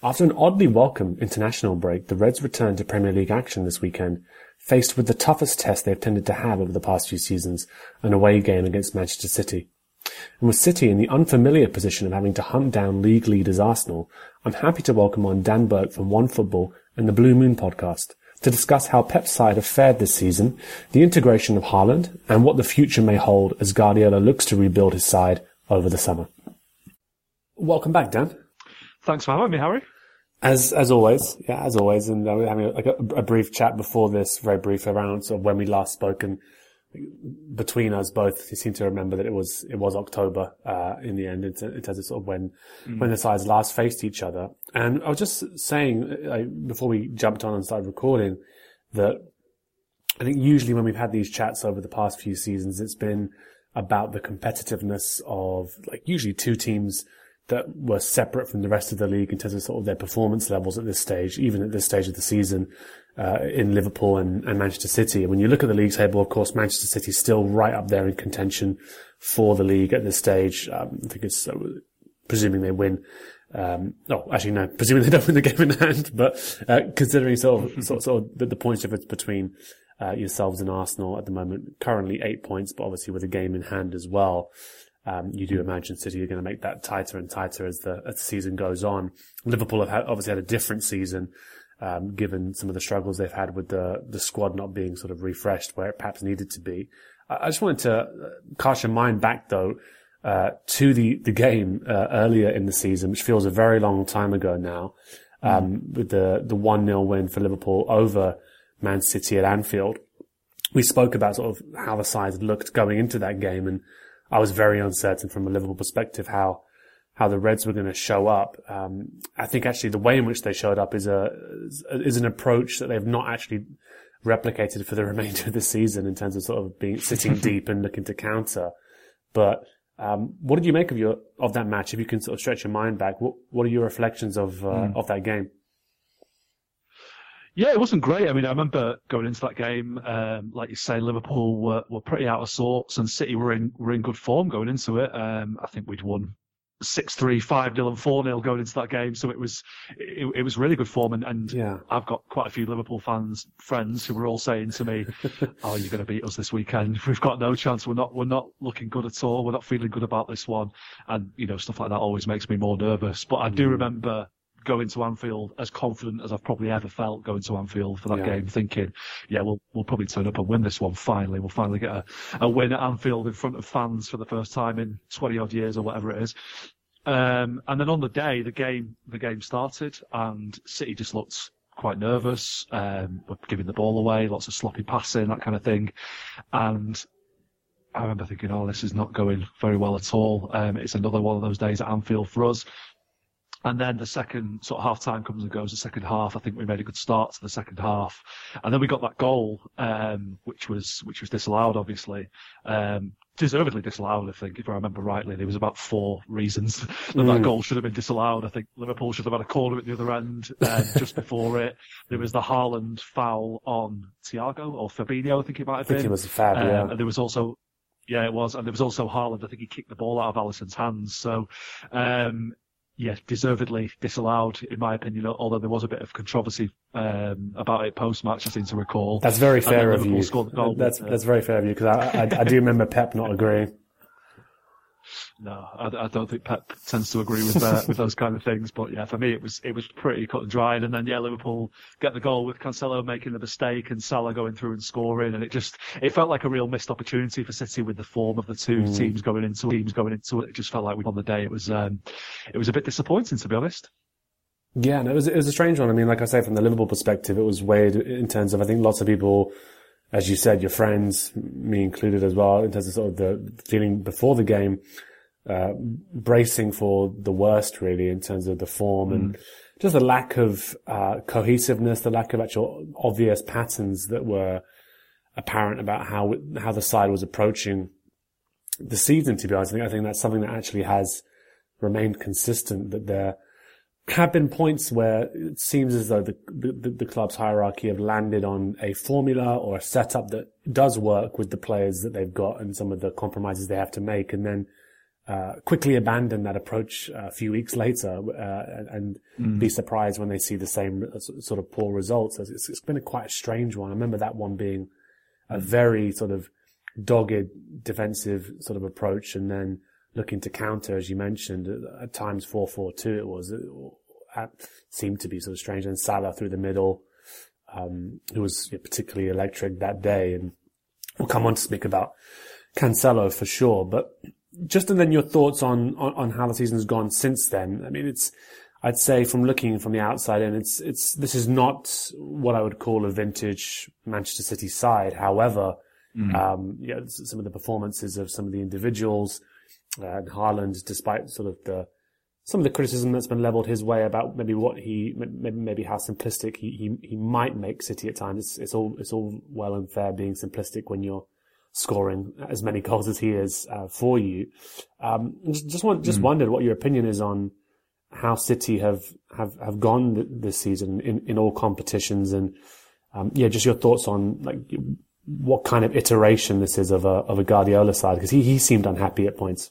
After an oddly welcome international break, the Reds returned to Premier League action this weekend, faced with the toughest test they've tended to have over the past few seasons, an away game against Manchester City. And with City in the unfamiliar position of having to hunt down league leaders Arsenal, I'm happy to welcome on Dan Burke from One Football and the Blue Moon podcast to discuss how Pep's side have fared this season, the integration of Haaland, and what the future may hold as Guardiola looks to rebuild his side over the summer. Welcome back, Dan. Thanks for having me, Hari. As as always, yeah, as always, and uh, we were having a, like a, a, brief chat before this, very brief around sort of when we last spoke, and between us both, you seem to remember that it was it was October uh, in the end in, in, terms of sort of when mm. when the sides last faced each other. And I was just saying uh, before we jumped on and started recording that I think usually when we've had these chats over the past few seasons, it's been about the competitiveness of like usually two teams that were separate from the rest of the league in terms of sort of their performance levels at this stage, even at this stage of the season uh, in Liverpool and, and, Manchester City. And when you look at the league table, of course, Manchester City is still right up there in contention for the league at this stage. Um, I think it's uh, presuming they win. Um, oh, actually, no, presuming they don't win the game in hand, but uh, considering sort of, sort, sort of the, the points difference between uh, yourselves and Arsenal at the moment, currently eight points, but obviously with a game in hand as well. Um, you do imagine City are going to make that tighter and tighter as the, as the season goes on. Liverpool have had, obviously had a different season um, given some of the struggles they've had with the the squad not being sort of refreshed where it perhaps needed to be. I, I just wanted to uh, cast your mind back though uh, to the the game uh, earlier in the season, which feels a very long time ago now, um, mm. with the the one 0 win for Liverpool over Man City at Anfield. We spoke about sort of how the sides looked going into that game, and I was very uncertain from a Liverpool perspective how how the Reds were going to show up. Um, I think actually the way in which they showed up is a is an approach that they've not actually replicated for the remainder of the season in terms of sort of being sitting deep and looking to counter. But um, what did you make of your of that match? If you can sort of stretch your mind back, what what are your reflections of uh, mm. of that game? Yeah, it wasn't great. I mean, I remember going into that game, um, like you say, Liverpool were, were pretty out of sorts, and City were in were in good form going into it. Um, I think we'd won six three, five nil, and four 0 going into that game. So it was it, it was really good form. And, and yeah. I've got quite a few Liverpool fans friends who were all saying to me, "Oh, you're going to beat us this weekend. We've got no chance. We're not we're not looking good at all. We're not feeling good about this one." And you know stuff like that always makes me more nervous. But I do mm. remember going to Anfield as confident as I've probably ever felt going to Anfield for that yeah. game, thinking, yeah, we'll we'll probably turn up and win this one finally. We'll finally get a, a win at Anfield in front of fans for the first time in 20 odd years or whatever it is. Um, and then on the day, the game the game started, and City just looked quite nervous, um, giving the ball away, lots of sloppy passing, that kind of thing. And I remember thinking, oh, this is not going very well at all. Um, it's another one of those days at Anfield for us. And then the second sort of half time comes and goes. The second half, I think we made a good start to the second half, and then we got that goal, um, which was which was disallowed, obviously, um, deservedly disallowed. I think, if I remember rightly, there was about four reasons that mm. that goal should have been disallowed. I think Liverpool should have had a corner at the other end um, just before it. There was the Haaland foul on Thiago or Fabinho, I think it might have I think been. it was a Fab, yeah. Um, and there was also yeah, it was. And there was also Haaland. I think he kicked the ball out of Alisson's hands. So, um, yeah, deservedly disallowed, in my opinion, although there was a bit of controversy um, about it post match, I seem to recall. That's very fair of you. That's, that's very fair of you, because I, I, I, do remember Pep not agreeing. No, I, I, don't think Pep tends to agree with uh, with those kind of things. But yeah, for me, it was it was pretty cut and dried. And then yeah, Liverpool get the goal with Cancelo making the mistake and Salah going through and scoring, and it just it felt like a real missed opportunity for City with the form of the two mm. teams going into teams going into it. It just felt like we on the day it was um, it was a bit disappointing to be honest. Yeah, no, it was it was a strange one. I mean, like I say, from the Liverpool perspective, it was weird in terms of I think lots of people as you said, your friends, me included as well, in terms of sort of the feeling before the game, uh, bracing for the worst really in terms of the form mm. and just the lack of uh, cohesiveness, the lack of actual obvious patterns that were apparent about how how the side was approaching the season. To be honest, I think I think that's something that actually has remained consistent. That there have been points where it seems as though the, the, the, club's hierarchy have landed on a formula or a setup that does work with the players that they've got and some of the compromises they have to make and then uh, quickly abandon that approach a few weeks later uh, and mm. be surprised when they see the same sort of poor results. It's, it's been a quite a strange one. I remember that one being a very sort of dogged defensive sort of approach and then looking to counter, as you mentioned, at times 4-4-2 it was. It, seemed to be sort of strange. And Salah through the middle, um, who was particularly electric that day. And we'll come on to speak about Cancelo for sure. But just and then your thoughts on, on, on how the season's gone since then. I mean, it's, I'd say from looking from the outside in, it's, it's, this is not what I would call a vintage Manchester City side. However, mm. um, yeah, some of the performances of some of the individuals, uh, and Haaland, despite sort of the some of the criticism that's been leveled his way about maybe what he maybe, maybe how simplistic he, he he might make City at times. It's, it's all it's all well and fair being simplistic when you're scoring as many goals as he is uh, for you. Um, just just, want, just mm. wondered what your opinion is on how City have have have gone this season in in all competitions and um, yeah, just your thoughts on like what kind of iteration this is of a of a Guardiola side because he he seemed unhappy at points.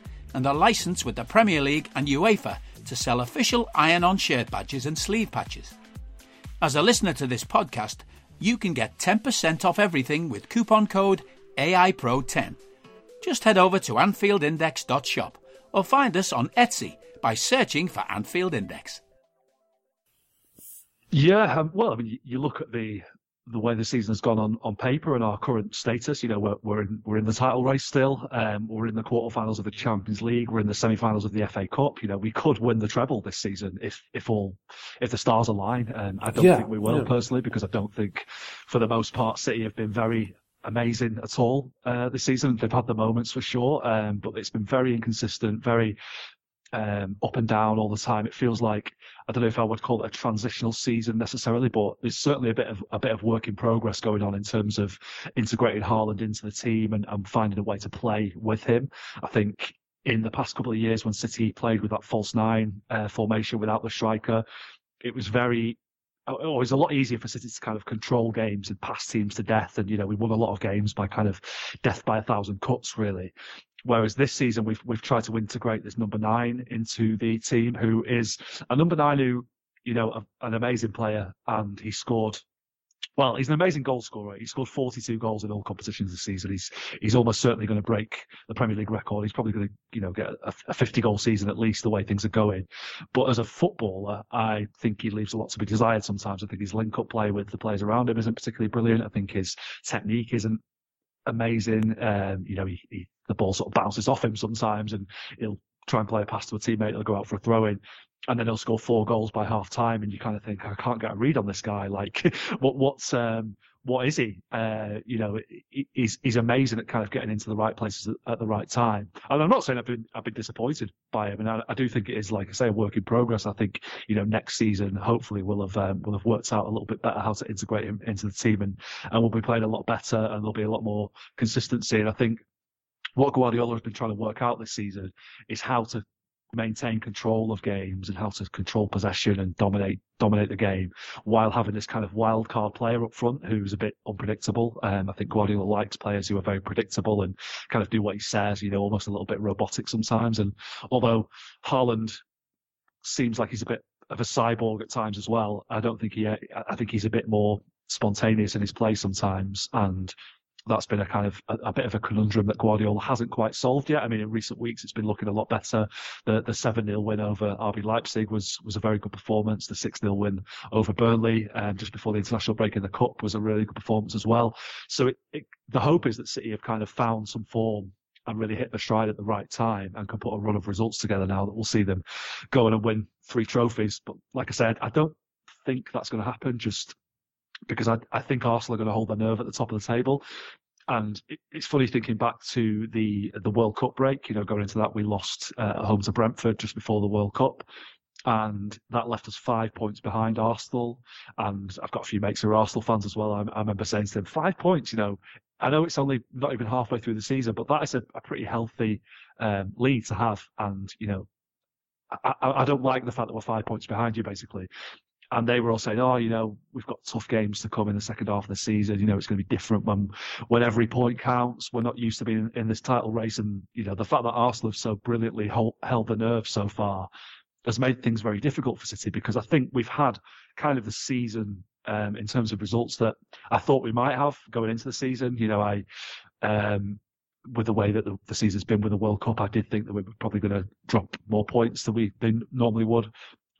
and are licensed with the Premier League and UEFA to sell official iron on shirt badges and sleeve patches. As a listener to this podcast, you can get 10% off everything with coupon code AIPRO10. Just head over to AnfieldIndex.shop or find us on Etsy by searching for Anfield Index. Yeah, well, I mean, you look at the the way the season has gone on, on paper and our current status, you know, we're, we're in we're in the title race still. Um, we're in the quarterfinals of the Champions League. We're in the semi-finals of the FA Cup. You know, we could win the treble this season if if all if the stars align. Um, I don't yeah, think we will yeah. personally because I don't think, for the most part, City have been very amazing at all uh, this season. They've had the moments for sure, um, but it's been very inconsistent, very um, up and down all the time. It feels like I don't know if I would call it a transitional season necessarily, but there's certainly a bit of a bit of work in progress going on in terms of integrating Haaland into the team and, and finding a way to play with him. I think in the past couple of years when City played with that false nine uh, formation without the striker, it was very oh, it was a lot easier for City to kind of control games and pass teams to death. And, you know, we won a lot of games by kind of death by a thousand cuts, really. Whereas this season we've we've tried to integrate this number nine into the team, who is a number nine who, you know, a, an amazing player, and he scored. Well, he's an amazing goal scorer. He scored 42 goals in all competitions this season. He's he's almost certainly going to break the Premier League record. He's probably going to, you know, get a, a 50 goal season at least the way things are going. But as a footballer, I think he leaves a lot to be desired sometimes. I think his link up play with the players around him isn't particularly brilliant. I think his technique isn't amazing. Um, you know, he, he, the ball sort of bounces off him sometimes, and he'll try and play a pass to a teammate. He'll go out for a throw in, and then he'll score four goals by half time, and you kind of think, I can't get a read on this guy. Like, what what's um, what is he? Uh, you know, he's he's amazing at kind of getting into the right places at, the right time. And I'm not saying I've been I've been disappointed by him, and I, I, do think it is, like I say, a work in progress. I think you know next season hopefully we'll have um, we'll have worked out a little bit better how to integrate him into the team, and and we'll be playing a lot better, and there'll be a lot more consistency. And I think what Guardiola has been trying to work out this season is how to maintain control of games and how to control possession and dominate dominate the game while having this kind of wild card player up front who's a bit unpredictable. Um, I think Guardiola likes players who are very predictable and kind of do what he says, you know, almost a little bit robotic sometimes. And although Haaland seems like he's a bit of a cyborg at times as well, I don't think he. I think he's a bit more spontaneous in his play sometimes and that's been a kind of a, a, bit of a conundrum that Guardiola hasn't quite solved yet. I mean, in recent weeks, it's been looking a lot better. The the seven 0 win over RB Leipzig was was a very good performance. The six 0 win over Burnley um, just before the international break in the cup was a really good performance as well. So it, it, the hope is that City have kind of found some form and really hit the stride at the right time and can put a run of results together now that we'll see them go and win three trophies. But like I said, I don't think that's going to happen. Just because I, I think Arsenal are going to hold their nerve at the top of the table. And it, it's funny thinking back to the the World Cup break. You know, going into that, we lost uh, at home to Brentford just before the World Cup, and that left us five points behind Arsenal. And I've got a few mates who are Arsenal fans as well. I, I remember saying to them, five points. You know, I know it's only not even halfway through the season, but that is a, a pretty healthy um, lead to have. And you know, I, I, don't like the fact that we're five points behind you, basically and they were all saying, "Oh, you know, we've got tough games to come in the second half of the season. You know, it's going to be different when when every point counts. We're not used to being in, this title race, and you know, the fact that Arsenal have so brilliantly hold, held the nerve so far has made things very difficult for City because I think we've had kind of the season um, in terms of results that I thought we might have going into the season. You know, I." Um, with the way that the, the, season's been with the World Cup, I did think that we were probably going to drop more points than we than normally would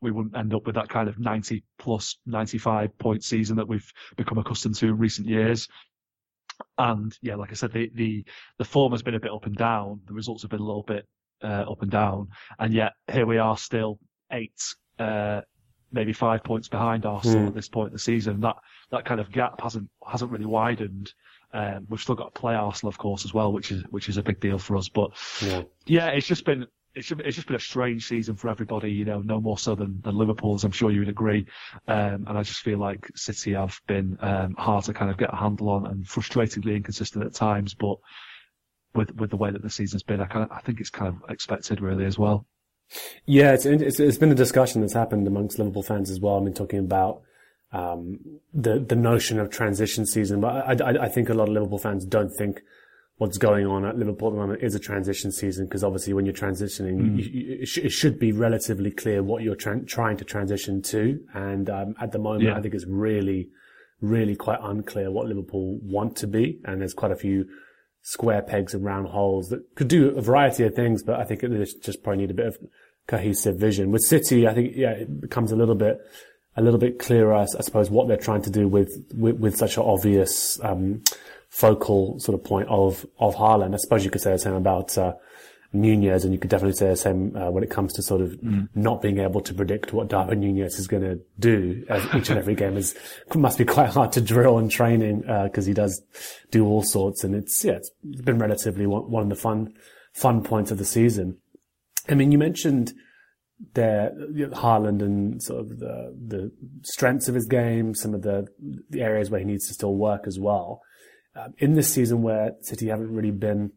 we wouldn't end up with that kind of 90 plus 95 point season that we've become accustomed to in recent years. And yeah, like I said, the, the, the form has been a bit up and down. The results have been a little bit uh, up and down. And yet here we are still eight, uh, maybe five points behind Arsenal mm. at this point in the season. That, that kind of gap hasn't, hasn't really widened. Um, we've still got to play Arsenal, of course, as well, which is, which is a big deal for us. But yeah, yeah it's just been, it's, it's just been a strange season for everybody, you know, no more so than, than Liverpool, as I'm sure you would agree. Um, and I just feel like City have been um, hard to kind of get a handle on and frustratingly inconsistent at times. But with with the way that the season's been, I kind of I think it's kind of expected really as well. Yeah, it's, it's, it's been a discussion that's happened amongst Liverpool fans as well. I mean, talking about um, the the notion of transition season, but I, I, I think a lot of Liverpool fans don't think what's going on at Liverpool at the moment is a transition season because obviously when you're transitioning, mm. you, you, it, sh- it, should be relatively clear what you're tra- trying to transition to. And um, at the moment, yeah. I think it's really, really quite unclear what Liverpool want to be. And there's quite a few square pegs and round holes that could do a variety of things, but I think it just probably need a bit of cohesive vision. With City, I think, yeah, it becomes a little bit, a little bit clearer, I suppose, what they're trying to do with, with, with such an obvious, um, focal sort of point of of Haaland. I suppose you could say the same about uh, Nunez, and you could definitely say the same uh, when it comes to sort of mm. not being able to predict what Darwin Nunez is going to do. As each and every game is must be quite hard to drill in training because uh, he does do all sorts, and it's yeah, it's been relatively one, one of the fun fun points of the season. I mean, you mentioned there Haaland and sort of the the strengths of his game, some of the the areas where he needs to still work as well um, in this season where City haven't really been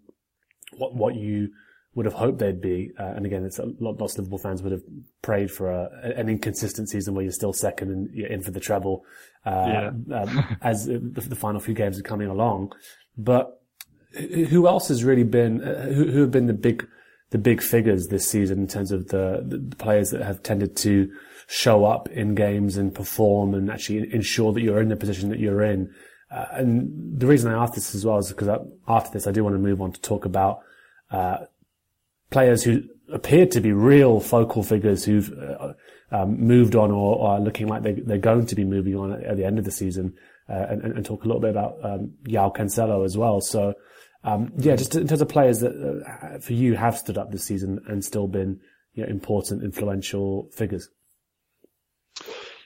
what what you would have hoped they'd be. Uh, and again, it's a lot, lots of Liverpool fans would have prayed for a, an inconsistent season where you're still second and you're in for the treble uh, yeah. um, as the, the, final few games are coming along. But who else has really been uh, who, who, have been the big the big figures this season in terms of the, the players that have tended to show up in games and perform and actually ensure that you're in the position that you're in uh, and the reason I ask this as well is because after this, I do want to move on to talk about uh, players who appear to be real focal figures who've uh, um, moved on or, or, are looking like they, they're going to be moving on at, at the end of the season, uh, and, and, talk a little bit about um, João Cancelo as well. So, um, yeah, just in terms of players that uh, for you have stood up this season and still been you know, important, influential figures.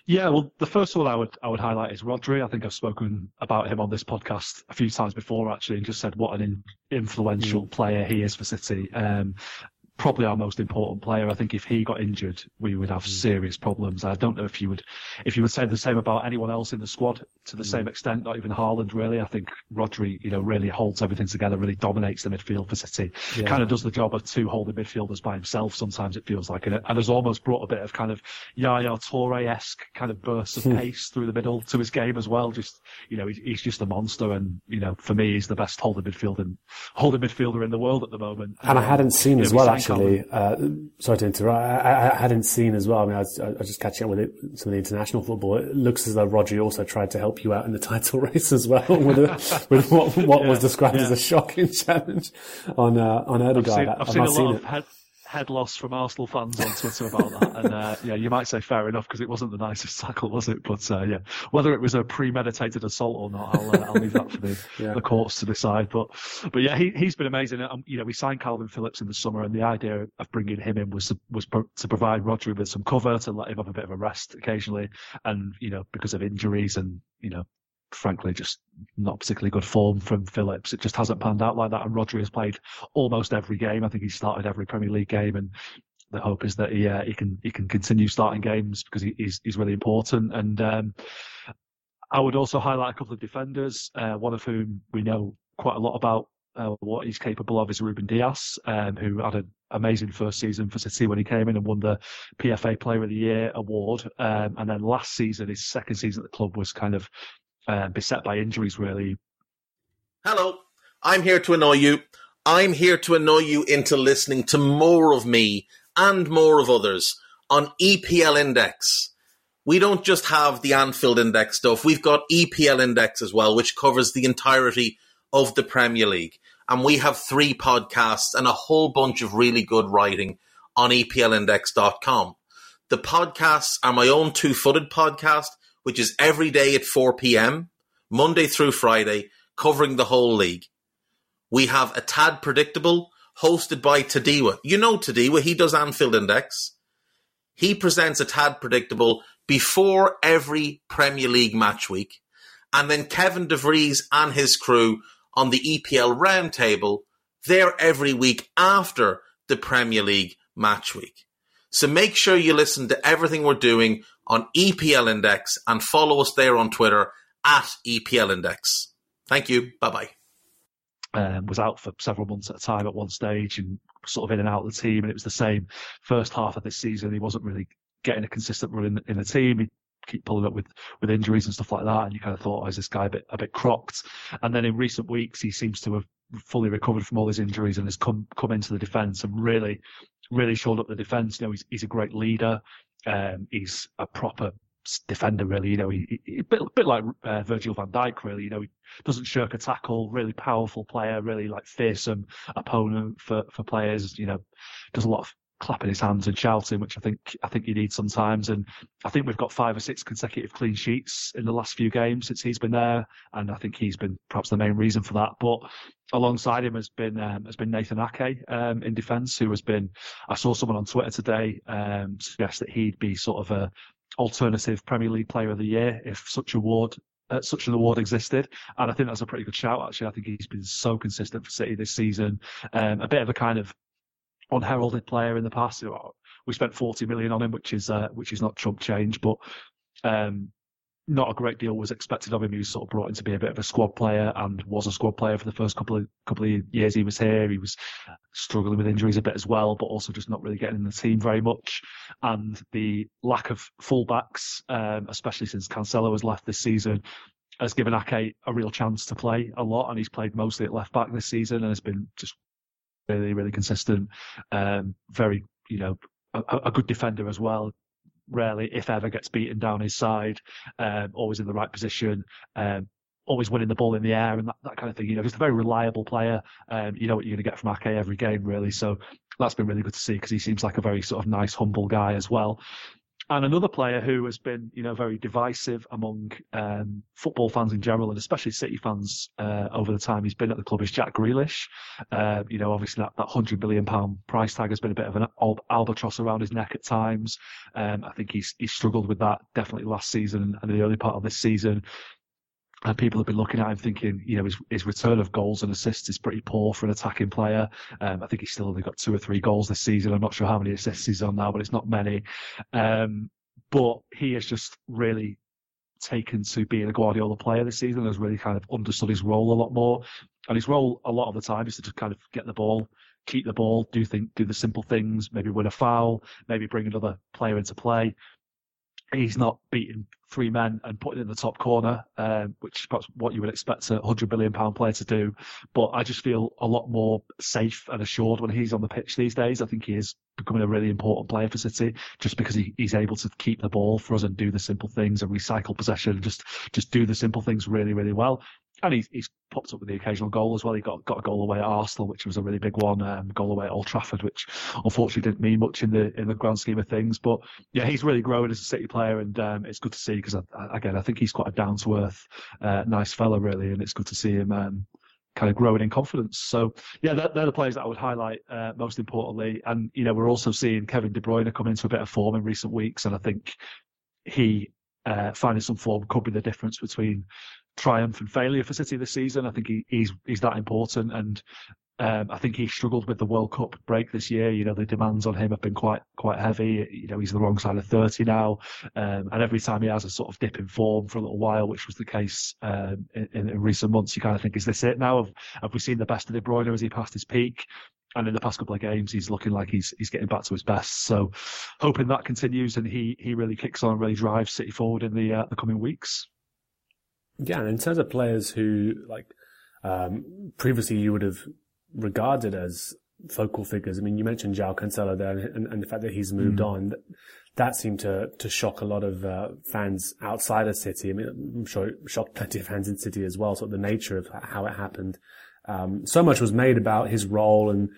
Yeah, well, the first one I would I would highlight is Rodri. I think I've spoken about him on this podcast a few times before, actually, and just said what an in, influential mm. player he is for City. Um, probably our most important player. I think if he got injured, we would have mm. serious problems. I don't know if you would, if you would say the same about anyone else in the squad to the mm. same extent. Not even Haaland, really. I think Rodri, you know, really holds everything together, really dominates the midfield for City. Yeah. Kind of does the job of two holding midfielders by himself. Sometimes it feels like, and, and has almost brought a bit of kind of Yaya Toure esque kind of bursts of hmm. pace through the middle to his game as well. Just you know, he's, he's, just a monster, and you know, for me, he's the best holding midfielder, holding midfielder in the world at the moment. And um, I hadn't seen as well actually actually, uh, sorry to interrupt, I, I, hadn't seen as well. I mean, I was, I was, just catching up with it, some of the international football. It looks as though Rodri also tried to help you out in the title race as well with, a, with what, what yeah, was described yeah. as a shocking challenge on uh, on Ødegaard. I've seen, I've, seen a lot of head loss from Arsenal fans on Twitter about that. And uh, yeah, you might say fair enough because it wasn't the nicest tackle, was it? But uh, yeah, whether it was a premeditated assault or not, I'll, uh, I'll leave that for the, yeah. the courts to decide. But but yeah, he he's been amazing. Um, you know, we signed Kalvin Phillips in the summer, and the idea of bringing him in was to, was pro- to provide Rodri with some cover to let him have a bit of a rest occasionally, and you know because of injuries and you know frankly just not particularly good form from Phillips. It just hasn't panned out like that. And Rodri has played almost every game. I think he started every Premier League game, and the hope is that he uh, he can he can continue starting games because he, he's he's really important. And um, I would also highlight a couple of defenders, uh, one of whom we know quite a lot about. Uh, what he's capable of is Ruben Dias, um, who had an amazing first season for City when he came in and won the PFA Player of the Year award. Um, and then last season, his second season at the club was kind of uh, beset by injuries, really. Hello, I'm here to annoy you. I'm here to annoy you into listening to more of me and more of others on EPL Index. We don't just have the Anfield Index stuff, we've got EPL Index as well, which covers the entirety of the Premier League. And we have three podcasts and a whole bunch of really good writing on EPLindex.com. The podcasts are my own two footed podcast which is every day at 4 p.m., Monday through Friday, covering the whole league. We have a Tad Predictable, hosted by Tadiwa. You know Tadiwa, he does Anfield Index. He presents a Tad Predictable before every Premier League match week. And then Kevin DeVries and his crew on the EPL Roundtable, they're every week after the Premier League match week. So make sure you listen to everything we're doing on EPL Index and follow us there on Twitter at EPL Index. Thank you. Bye bye. Um, was out for several months at a time at one stage and sort of in and out of the team. And it was the same first half of this season. He wasn't really getting a consistent run in, in the team. He keep pulling up with, with injuries and stuff like that. And you kind of thought, oh, is this guy a bit, a bit crocked? And then in recent weeks, he seems to have fully recovered from all his injuries and has come, come into the defence and really, really showed up the defence. You know, he's, he's a great leader. Um, he's a proper defender, really. You know, he, he a bit, bit like uh, Virgil van Dijk, really. You know, he doesn't shirk a tackle. Really powerful player. Really like fearsome opponent for for players. You know, does a lot of clapping his hands and shouting, which I think I think you need sometimes. And I think we've got five or six consecutive clean sheets in the last few games since he's been there, and I think he's been perhaps the main reason for that. But alongside him has been um, has been Nathan Ake um, in defence, who has been. I saw someone on Twitter today um, suggest that he'd be sort of a alternative Premier League Player of the Year if such award uh, such an award existed. And I think that's a pretty good shout, actually. I think he's been so consistent for City this season. Um, a bit of a kind of unheralded player in the past. We spent 40 million on him, which is uh, which is not chump change, but um, not a great deal was expected of him. He was sort of brought in to be a bit of a squad player and was a squad player for the first couple of couple of years he was here. He was struggling with injuries a bit as well, but also just not really getting in the team very much. And the lack of fullbacks, um, especially since Cancelo has left this season, has given Ake a real chance to play a lot, and he's played mostly at left back this season and has been just really, really consistent. Um, very, you know, a, a, good defender as well. Rarely, if ever, gets beaten down his side. Um, always in the right position. Um, always winning the ball in the air and that, that kind of thing. You know, he's a very reliable player. Um, you know what you're going to get from Ake every game, really. So that's been really good to see because he seems like a very sort of nice, humble guy as well. And another player who has been, you know, very divisive among um, football fans in general, and especially City fans uh, over the time he's been at the club, is Jack Grealish. Uh, you know, obviously that, that hundred million pound price tag has been a bit of an albatross around his neck at times. Um, I think he's he struggled with that definitely last season and the early part of this season and people have been looking at him thinking, you know, his, his return of goals and assists is pretty poor for an attacking player. Um, I think he's still only got two or three goals this season. I'm not sure how many assists he's on now, but it's not many. Um, but he has just really taken to being a Guardiola player this season. Has really kind of understood his role a lot more, and his role a lot of the time is to just kind of get the ball, keep the ball, do think, do the simple things, maybe win a foul, maybe bring another player into play he's not beating three men and putting it in the top corner, um, which is perhaps what you would expect a hundred billion pound player to do. But I just feel a lot more safe and assured when he's on the pitch these days. I think he is becoming a really important player for City just because he, he's able to keep the ball for us and do the simple things and recycle possession and just just do the simple things really really well and he's, he's popped up with the occasional goal as well. He got got a goal away at Arsenal, which was a really big one. Um, goal away at Old Trafford, which unfortunately didn't mean much in the in the grand scheme of things. But yeah, he's really growing as a City player, and um, it's good to see because again, I think he's quite a down to earth, uh, nice fella really, and it's good to see him. Um, kind of growing in confidence. So yeah, they're, they're the players that I would highlight uh, most importantly. And you know, we're also seeing Kevin De Bruyne come into a bit of form in recent weeks, and I think he uh, finding some form could be the difference between triumph and failure for City this season. I think he, he's he's that important, and um, I think he struggled with the World Cup break this year. You know, the demands on him have been quite quite heavy. You know, he's the wrong side of 30 now, um, and every time he has a sort of dip in form for a little while, which was the case um, in, in, recent months, you kind of think, is this it now? Have, have we seen the best of De Bruyne? Has he passed his peak? And in the past couple of games, he's looking like he's he's getting back to his best. So, hoping that continues and he he really kicks on and really drives City forward in the uh, the coming weeks. Yeah, and in terms of players who, like, um, previously you would have regarded as focal figures. I mean, you mentioned João Cancelo there, and, and, the fact that he's moved mm. on. That seemed to to shock a lot of uh, fans outside of City. I mean, I'm sure it shocked plenty of fans in City as well. Sort of the nature of how it happened. Um, so much was made about his role and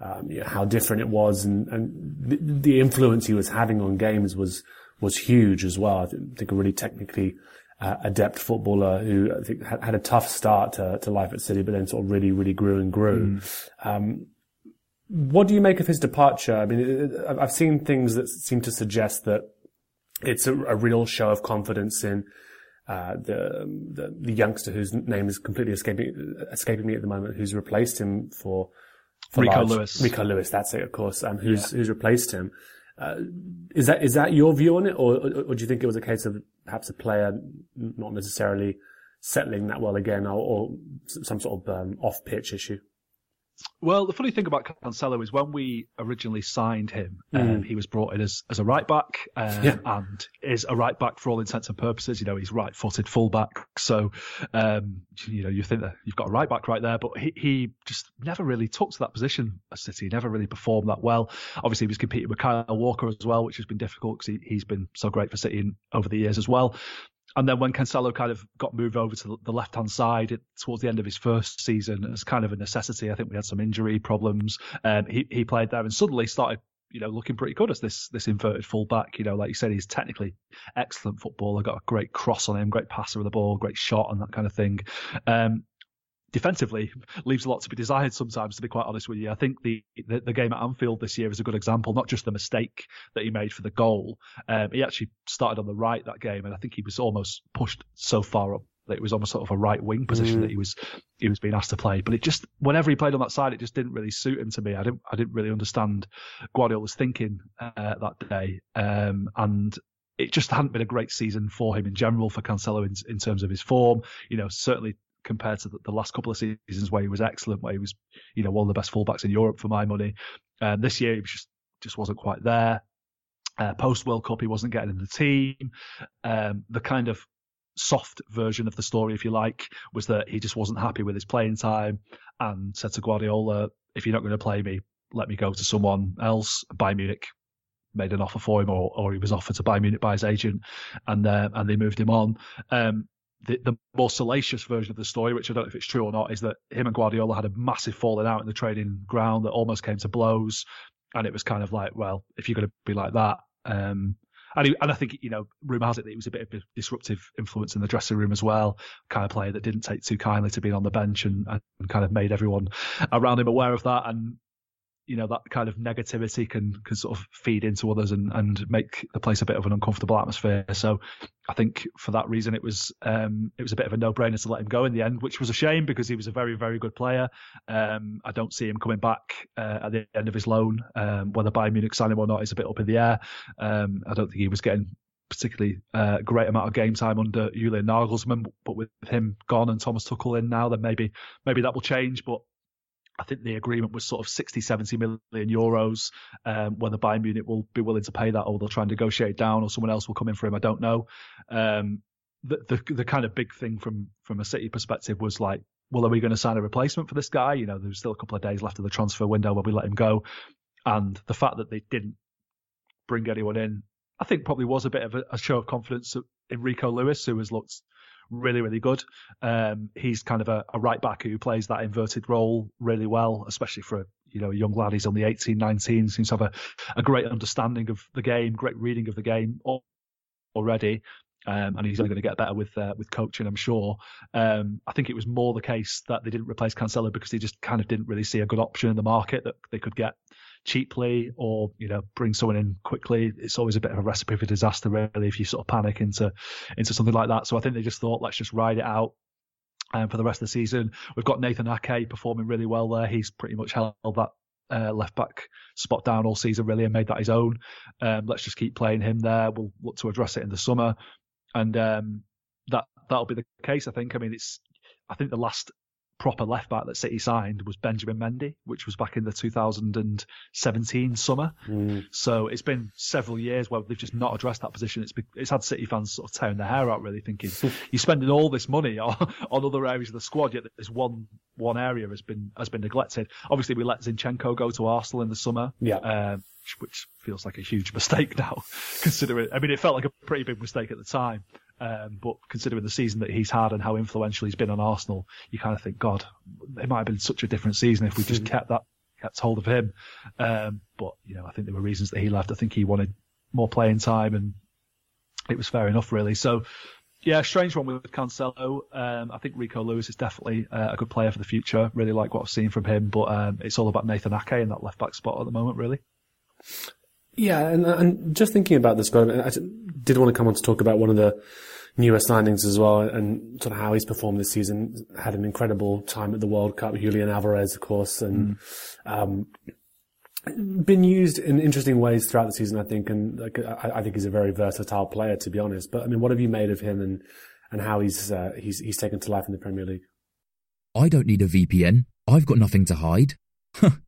um, you know, how different it was, and, and the, the, influence he was having on games was was huge as well. I think a really technically uh, adept footballer who I think had, had, a tough start to, to life at City, but then sort of really, really grew and grew. Mm. Um, what do you make of his departure? I mean, I've seen things that seem to suggest that it's a, a real show of confidence in uh, the, the, the youngster whose name is completely escaping escaping me at the moment, who's replaced him for, for Rico large, Lewis. Rico Lewis, that's it, of course. Um, who's yeah. who's replaced him? Uh, is that is that your view on it, or, or, or, do you think it was a case of perhaps a player not necessarily settling that well again, or, or some sort of um, off pitch issue? Well, the funny thing about Cancelo is when we originally signed him, mm. um, he was brought in as, as a right back um, yeah. and is a right back for all intents and purposes. You know, he's right footed fullback. So, um, you know, you think that you've got a right back right there, but he, he just never really took to that position at City. He never really performed that well. Obviously, he was competing with Kyle Walker as well, which has been difficult because he, he's been so great for City in, over the years as well. And then when Cancelo kind of got moved over to the left hand side it, towards the end of his first season as kind of a necessity, I think we had some injury problems. Um, he he played there and suddenly started you know, looking pretty good as this this inverted fullback. You know, like you said, he's technically excellent footballer. Got a great cross on him, great passer of the ball, great shot, and that kind of thing. Um, defensively leaves a lot to be desired sometimes to be quite honest with you. I think the, the, the game at anfield this year is a good example not just the mistake that he made for the goal. Um, he actually started on the right that game and i think he was almost pushed so far up that it was almost sort of a right wing position mm. that he was he was being asked to play. But it just whenever he played on that side it just didn't really suit him to me. I didn't i didn't really understand guardiola's thinking uh, that day. Um, and it just hadn't been a great season for him in general for Cancelo in, in terms of his form. You know, certainly compared to the, the, last couple of seasons where he was excellent, where he was, you know, one of the best fullbacks in Europe for my money. Um, this year he just just wasn't quite there. Uh, Post World Cup, he wasn't getting in the team. Um, the kind of soft version of the story, if you like, was that he just wasn't happy with his playing time and said to Guardiola, "If you're not going to play me, let me go to someone else." Bayern Munich made an offer for him, or, or he was offered to Bayern Munich by his agent, and uh, and they moved him on. Um, the, the more salacious version of the story, which I don't know if it's true or not, is that him and Guardiola had a massive falling out in the training ground that almost came to blows. And it was kind of like, well, if you're going to be like that, um, and, he, and I think, you know, rumour has it that he was a bit of a disruptive influence in the dressing room as well. Kind of player that didn't take too kindly to being on the bench and, and kind of made everyone around him aware of that. And you know that kind of negativity can can sort of feed into others and and make the place a bit of an uncomfortable atmosphere. So I think for that reason it was um, it was a bit of a no brainer to let him go in the end, which was a shame because he was a very very good player. Um, I don't see him coming back uh, at the end of his loan. Um, whether Bayern Munich sign him or not is a bit up in the air. Um, I don't think he was getting particularly uh, great amount of game time under Julian Nagelsmann, but with him gone and Thomas Tuchel in now, then maybe maybe that will change. But I think the agreement was sort of 60, 70 million euros. Um, whether Bayern Munich will be willing to pay that or they'll try and negotiate down or someone else will come in for him, I don't know. Um, the, the, the kind of big thing from from a City perspective was like, well, are we going to sign a replacement for this guy? You know, there's still a couple of days left of the transfer window where we let him go, and the fact that they didn't bring anyone in, I think probably was a bit of a, a show of confidence in Rico Lewis, who has looked really, really good. Um, he's kind of a, a, right back who plays that inverted role really well, especially for a you know a young lad. He's only 18, 19, seems to have a, a great understanding of the game, great reading of the game already. Um, and he's only going to get better with uh, with coaching, I'm sure. Um, I think it was more the case that they didn't replace Cancelo because they just kind of didn't really see a good option in the market that they could get cheaply or you know bring someone in quickly. It's always a bit of a recipe for disaster, really, if you sort of panic into into something like that. So I think they just thought, let's just ride it out. Um, for the rest of the season, we've got Nathan Ake performing really well there. He's pretty much held that uh, left back spot down all season really and made that his own. Um, let's just keep playing him there. We'll look to address it in the summer, and um, that that'll be the case. I think. I mean, it's I think the last proper left back that City signed was Benjamin Mendy, which was back in the 2017 summer. Mm. So it's been several years where they've just not addressed that position. It's it's had City fans sort of tearing their hair out, really thinking you're spending all this money on, on other areas of the squad, yet this one one area has been has been neglected. Obviously, we let Zinchenko go to Arsenal in the summer. Yeah. Um, which feels like a huge mistake now, considering. I mean, it felt like a pretty big mistake at the time. Um, but considering the season that he's had and how influential he's been on Arsenal, you kind of think, God, it might have been such a different season if we just mm. kept that, kept hold of him. Um, but you know, I think there were reasons that he left. I think he wanted more playing time, and it was fair enough, really. So, yeah, strange one with Cancelo. Um, I think Rico Lewis is definitely uh, a good player for the future. Really like what I've seen from him, but um, it's all about Nathan Ake in that left back spot at the moment, really. Yeah, and, and just thinking about this, I did want to come on to talk about one of the newer signings as well and sort of how he's performed this season. Had an incredible time at the World Cup, Julian Alvarez, of course, and mm. um, been used in interesting ways throughout the season, I think. And like, I, I, think he's a very versatile player, to be honest. But I mean, what have you made of him and, and how he's, uh, he's, he's taken to life in the Premier League? I don't need a VPN. I've got nothing to hide.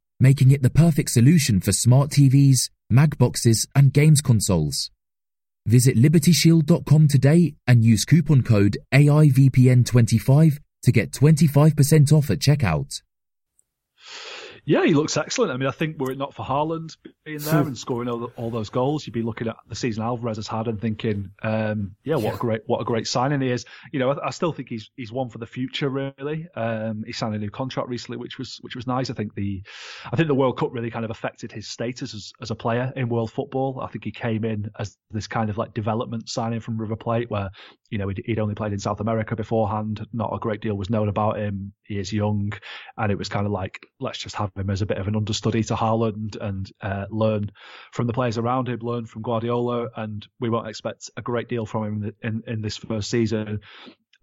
making it the perfect solution for smart TVs, mag boxes, and games consoles. Visit libertyshield.com today and use coupon code AIVPN25 to get 25% off at checkout. Yeah, he looks excellent. I mean, I think were it not for Haaland being there and scoring all, all, those goals, you'd be looking at the season Alvarez has had and thinking, um, yeah, what yeah. a great what a great signing he is. You know, I, I, still think he's he's one for the future. Really, um, he signed a new contract recently, which was which was nice. I think the I think the World Cup really kind of affected his status as, as a player in world football. I think he came in as this kind of like development signing from River Plate, where you know he'd, he'd only played in South America beforehand. Not a great deal was known about him. He is young, and it was kind of like let's just have him as a bit of an understudy to Haaland and uh, learn from the players around him, learn from Guardiola, and we won't expect a great deal from him in, in this first season.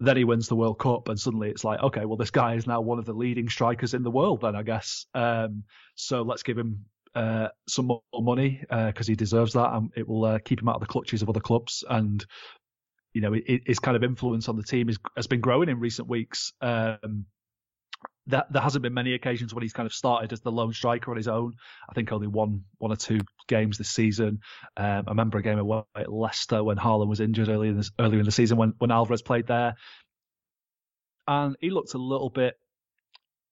Then he wins the World Cup, and suddenly it's like, okay, well, this guy is now one of the leading strikers in the world. Then I guess, um, so let's give him uh, some more money because uh, he deserves that, and it will uh, keep him out of the clutches of other clubs. And you know, his kind of influence on the team is, has been growing in recent weeks. Um, there, there hasn't been many occasions when he's kind of started as the lone striker on his own. I think only one one or two games this season. Um, I remember a game away at Leicester when Haaland was injured earlier in, earlier in the season when, when Alvarez played there. And he looked a little bit,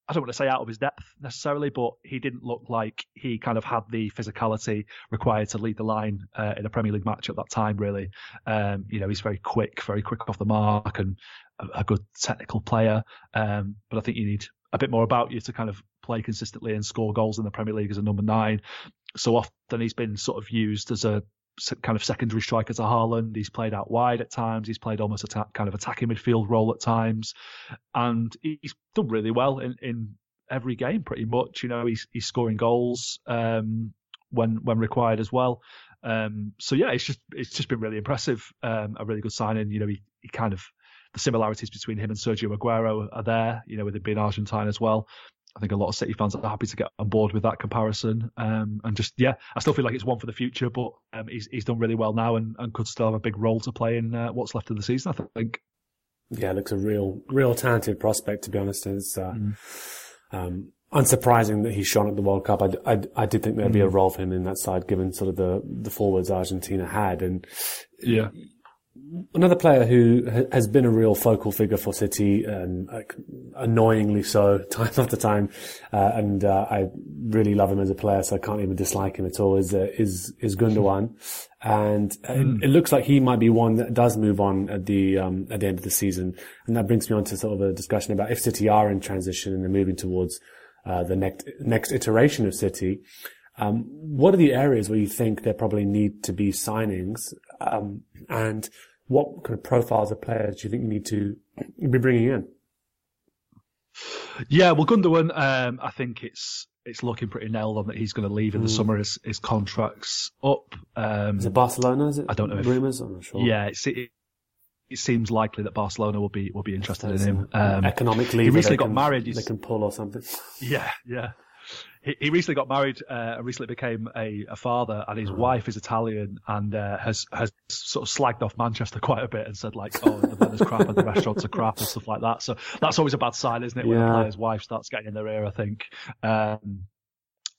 I don't want to say out of his depth necessarily, but he didn't look like he kind of had the physicality required to lead the line uh, in a Premier League match at that time, really. Um, you know, he's very quick, very quick off the mark and a, a good technical player. Um, but I think you need a bit more about you to kind of play consistently and score goals in the Premier League as a number nine. So often he's been sort of used as a kind of secondary striker to Haaland. He's played out wide at times. He's played almost a kind of attacking midfield role at times, and he's done really well in, in every game pretty much. You know, he's he's scoring goals um, when when required as well. Um, so yeah, it's just it's just been really impressive. Um, a really good signing. You know, he, he kind of the similarities between him and Sergio Aguero are there, you know, with him being Argentine as well. I think a lot of City fans are happy to get on board with that comparison. Um, and just, yeah, I still feel like it's one for the future, but um, he's, he's done really well now and, and could still have a big role to play in uh, what's left of the season, I think. Yeah, looks a real, real talented prospect, to be honest. It's uh, mm. um, unsurprising that he shone at the World Cup. I, I, I did think there'd mm. be a mm. role for him in that side, given sort of the, the forwards Argentina had. And yeah, Another player who has been a real focal figure for City, like, annoyingly so, time after time, uh, and uh, I really love him as a player, so I can't even dislike him at all. Is uh, is is Gundogan, and mm. it, it, looks like he might be one that does move on at the um, at the end of the season, and that brings me on to sort of a discussion about if City are in transition and they're moving towards uh, the next next iteration of City. Um, what are the areas where you think there probably need to be signings? Um, and what kind of profiles of players do you think you need to be bringing in? Yeah, well, Gundogan, um, I think it's it's looking pretty nailed on that he's going to leave in the mm. summer. His, his contract's up. Um, is it Barcelona? Is it? I don't know. Rumors. I'm not sure. Yeah, it, it, seems likely that Barcelona will be will be interested in him. Um, economically, he recently got can, married. They can pull or something. Yeah, yeah he, he recently got married uh, and recently became a, a father, and his mm. wife is Italian and uh, has has sort of slagged off Manchester quite a bit and said like, oh, the weather's crap and the restaurants are crap and stuff like that. So that's always a bad sign, isn't it, when yeah. a player's wife starts getting in their ear? I think. Um,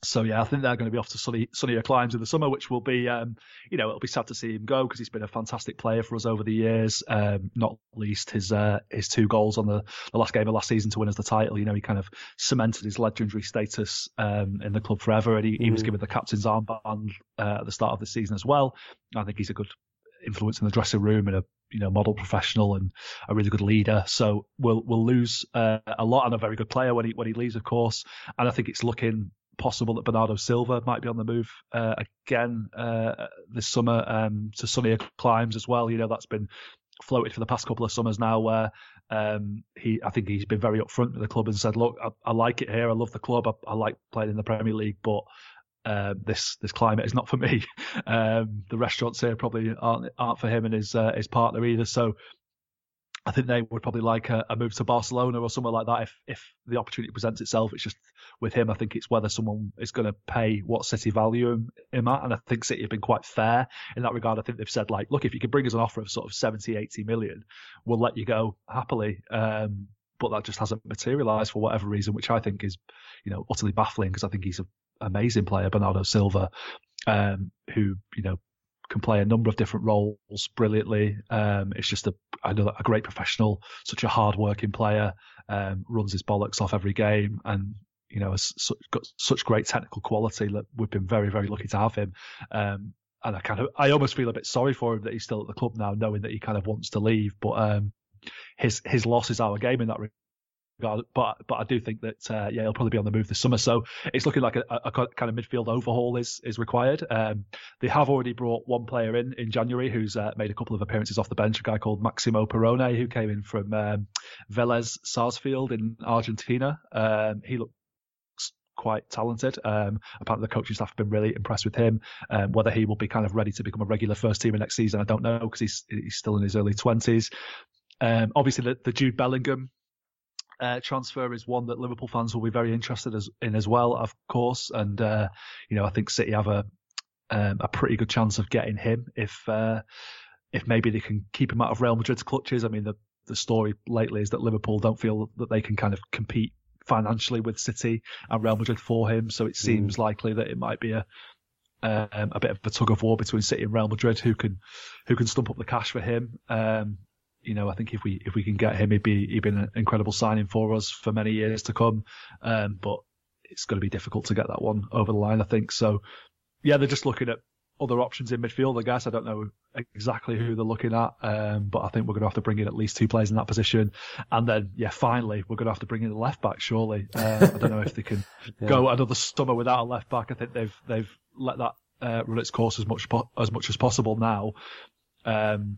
so yeah, I think they're going to be off to sunny, sunnier climes in the summer, which will be, um, you know, it'll be sad to see him go because he's been a fantastic player for us over the years. Um, not least his uh, his two goals on the, the last game of last season to win us the title. You know, he kind of cemented his legendary status um, in the club forever, and he, mm. he was mm. given the captain's armband uh, at the start of the season as well. I think he's a good influence in the dressing room and a you know model professional and a really good leader. So we'll we'll lose uh, a lot and a very good player when he when he leaves, of course. And I think it's looking possible that Bernardo Silva might be on the move uh, again uh, this summer um, to sunnier climes as well. You know, that's been floated for the past couple of summers now where um, he, I think he's been very upfront with the club and said, look, I, I like it here. I love the club. I, I, like playing in the Premier League, but uh, this this climate is not for me. Um, the restaurants here probably aren't aren't for him and his uh, his partner either. So I think they would probably like a, a, move to Barcelona or somewhere like that if if the opportunity presents itself. It's just with him, I think it's whether someone is going to pay what City value him, him at, and I think City have been quite fair in that regard. I think they've said like, look, if you can bring us an offer of sort of 70, 80 million, we'll let you go happily. Um, but that just hasn't materialised for whatever reason, which I think is, you know, utterly baffling because I think he's an amazing player, Bernardo Silva, um, who you know can play a number of different roles brilliantly. Um, it's just a, a great professional, such a hard-working player, um, runs his bollocks off every game, and you know has got such great technical quality that we've been very, very lucky to have him. Um, and I kind of, I almost feel a bit sorry for him that he's still at the club now, knowing that he kind of wants to leave. But um, his his loss is our game in that but but I do think that uh, yeah he'll probably be on the move this summer. So it's looking like a, a kind of midfield overhaul is is required. Um, they have already brought one player in in January who's uh, made a couple of appearances off the bench. A guy called Maximo Perrone who came in from um, Vélez Sarsfield in Argentina. Um, he looked quite talented. Um, apparently, the coaching staff have been really impressed with him. Um, whether he will be kind of ready to become a regular first teamer next season, I don't know because he's he's still in his early twenties. Um, obviously, the, the Jude Bellingham uh, transfer is one that Liverpool fans will be very interested as, in as well, of course. And uh, you know, I think City have a um, a pretty good chance of getting him if uh, if maybe they can keep him out of Real Madrid's clutches. I mean, the the story lately is that Liverpool don't feel that they can kind of compete financially with City and Real Madrid for him. So it seems mm. likely that it might be a um, a bit of a tug of war between City and Real Madrid who can who can stump up the cash for him. Um, you know, I think if we if we can get him, he'd be he'd be an incredible signing for us for many years to come. Um, but it's going to be difficult to get that one over the line, I think. So, yeah, they're just looking at other options in midfield. I guess I don't know exactly who they're looking at, um, but I think we're going to have to bring in at least two players in that position, and then yeah, finally we're going to have to bring in a left back. Surely, uh, I don't know if they can yeah. go another summer without a left back. I think they've they've let that uh, run its course as much as much as possible now. Um,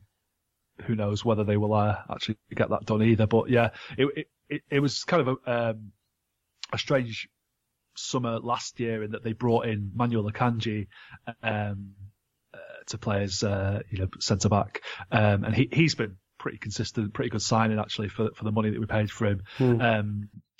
who knows whether they will uh, actually get that done either. But yeah, it it, it was kind of a, um, a strange summer last year in that they brought in Manuel Akanji um, uh, to play as uh, you know centre back, um, and he he's been pretty consistent, pretty good signing actually for for the money that we paid for him. Hmm.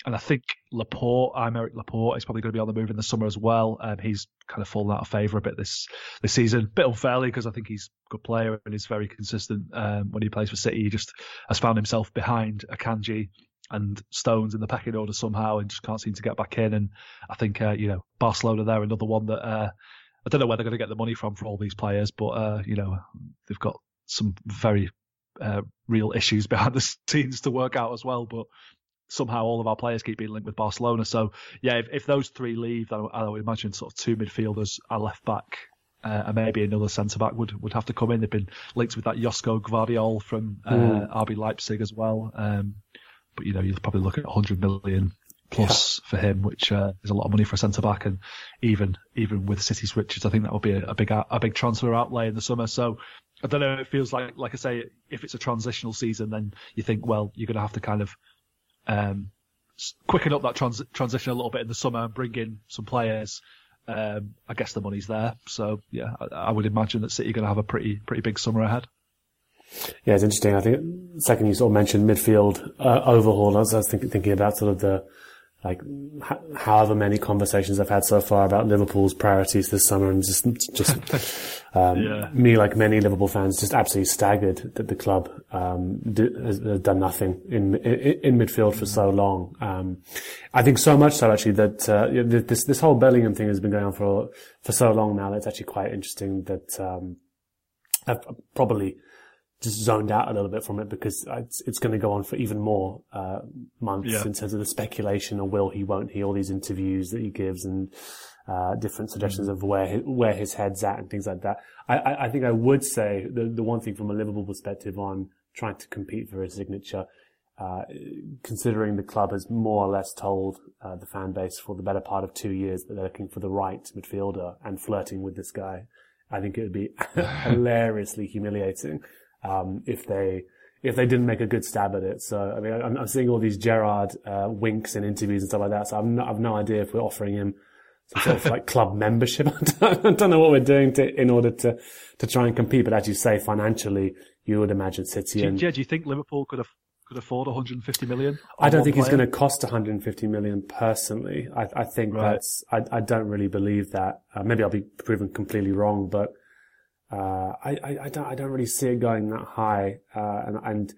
And I think Laporte, Aymeric Laporte, is probably going to be on the move in the summer as well. Um, he's kind of fallen out of favour a bit this this season, a bit unfairly because I think he's a good player and he's very consistent um, when he plays for City. He just has found himself behind Akanji and Stones in the pecking order somehow and just can't seem to get back in. And I think uh, you know Barcelona, they're another one that uh, I don't know where they're going to get the money from for all these players, but uh, you know they've got some very uh, real issues behind the scenes to work out as well. But somehow all of our players keep being linked with Barcelona. So yeah, if, if those three leave, then I would imagine sort of two midfielders, a left back, uh, and maybe another centre back would, would have to come in. They've been linked with that Josko Gvardiol from uh, mm. RB Leipzig as well. Um, but you know, you'll probably look at 100 million plus yeah. for him, which uh, is a lot of money for a centre back. And even even with City's riches, I think that would be a, a big a big transfer outlay in the summer. So I don't know. It feels like, like I say, if it's a transitional season, then you think, well, you're going to have to kind of um, quicken up that trans- transition a little bit in the summer and bring in some players. Um, I guess the money's there, so yeah, I, I would imagine that City are going to have a pretty pretty big summer ahead. Yeah, it's interesting. I think second you sort of mentioned midfield uh, overhaul. I was, I was thinking, thinking about sort of the like however many conversations I've had so far about Liverpool's priorities this summer, and just just um, yeah. me, like many Liverpool fans, just absolutely staggered that the club um, has, has, done nothing in, in, in midfield for so long. Um, I think so much so actually that uh, this this whole Bellingham thing has been going on for for so long now. That it's actually quite interesting. That um, probably just zoned out a little bit from it because it's, it's going to go on for even more uh, months yeah. in terms of the speculation or will he, won't he, all these interviews that he gives and uh, different suggestions mm. of where his, where his head's at and things like that. I, I, I think I would say the, the one thing from a Liverpool perspective on trying to compete for his signature, uh, considering the club has more or less told uh, the fan base for the better part of two years that they're looking for the right midfielder and flirting with this guy, I think it would be hilariously humiliating um, if they if they didn't make a good stab at it. So I mean, I'm, I'm seeing all these Gerard uh, winks and interviews and stuff like that. So I'm not, I've no idea if we're offering him some sort of like club membership. I don't know what we're doing to in order to to try and compete. But as you say, financially, you would imagine City. Do, and, yeah, do you think Liverpool could have? Could afford 150 million. I don't think player? it's going to cost 150 million personally. I, I think right. that's. I, I don't really believe that. Uh, maybe I'll be proven completely wrong, but uh, I, I, I, don't, I don't really see it going that high. Uh, and, and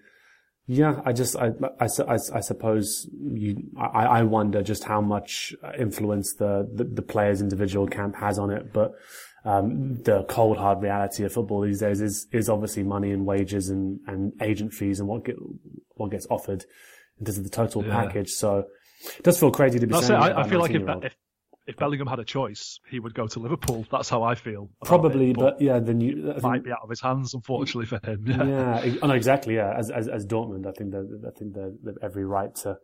yeah, I just, I, I, I, I suppose you, I, I wonder just how much influence the, the, the player's individual camp has on it. But, um, the cold hard reality of football these days is, is obviously money and wages and, and agent fees and what get, what gets offered in terms of the total yeah. package. So it does feel crazy to be saying. I, I feel like if, if, if Bellingham had a choice, he would go to Liverpool. That's how I feel. Probably, it. but, but, yeah, then you might be out of his hands, unfortunately for him. Yeah, yeah oh, no, exactly. Yeah, as as, as Dortmund, I think that I think they have every right to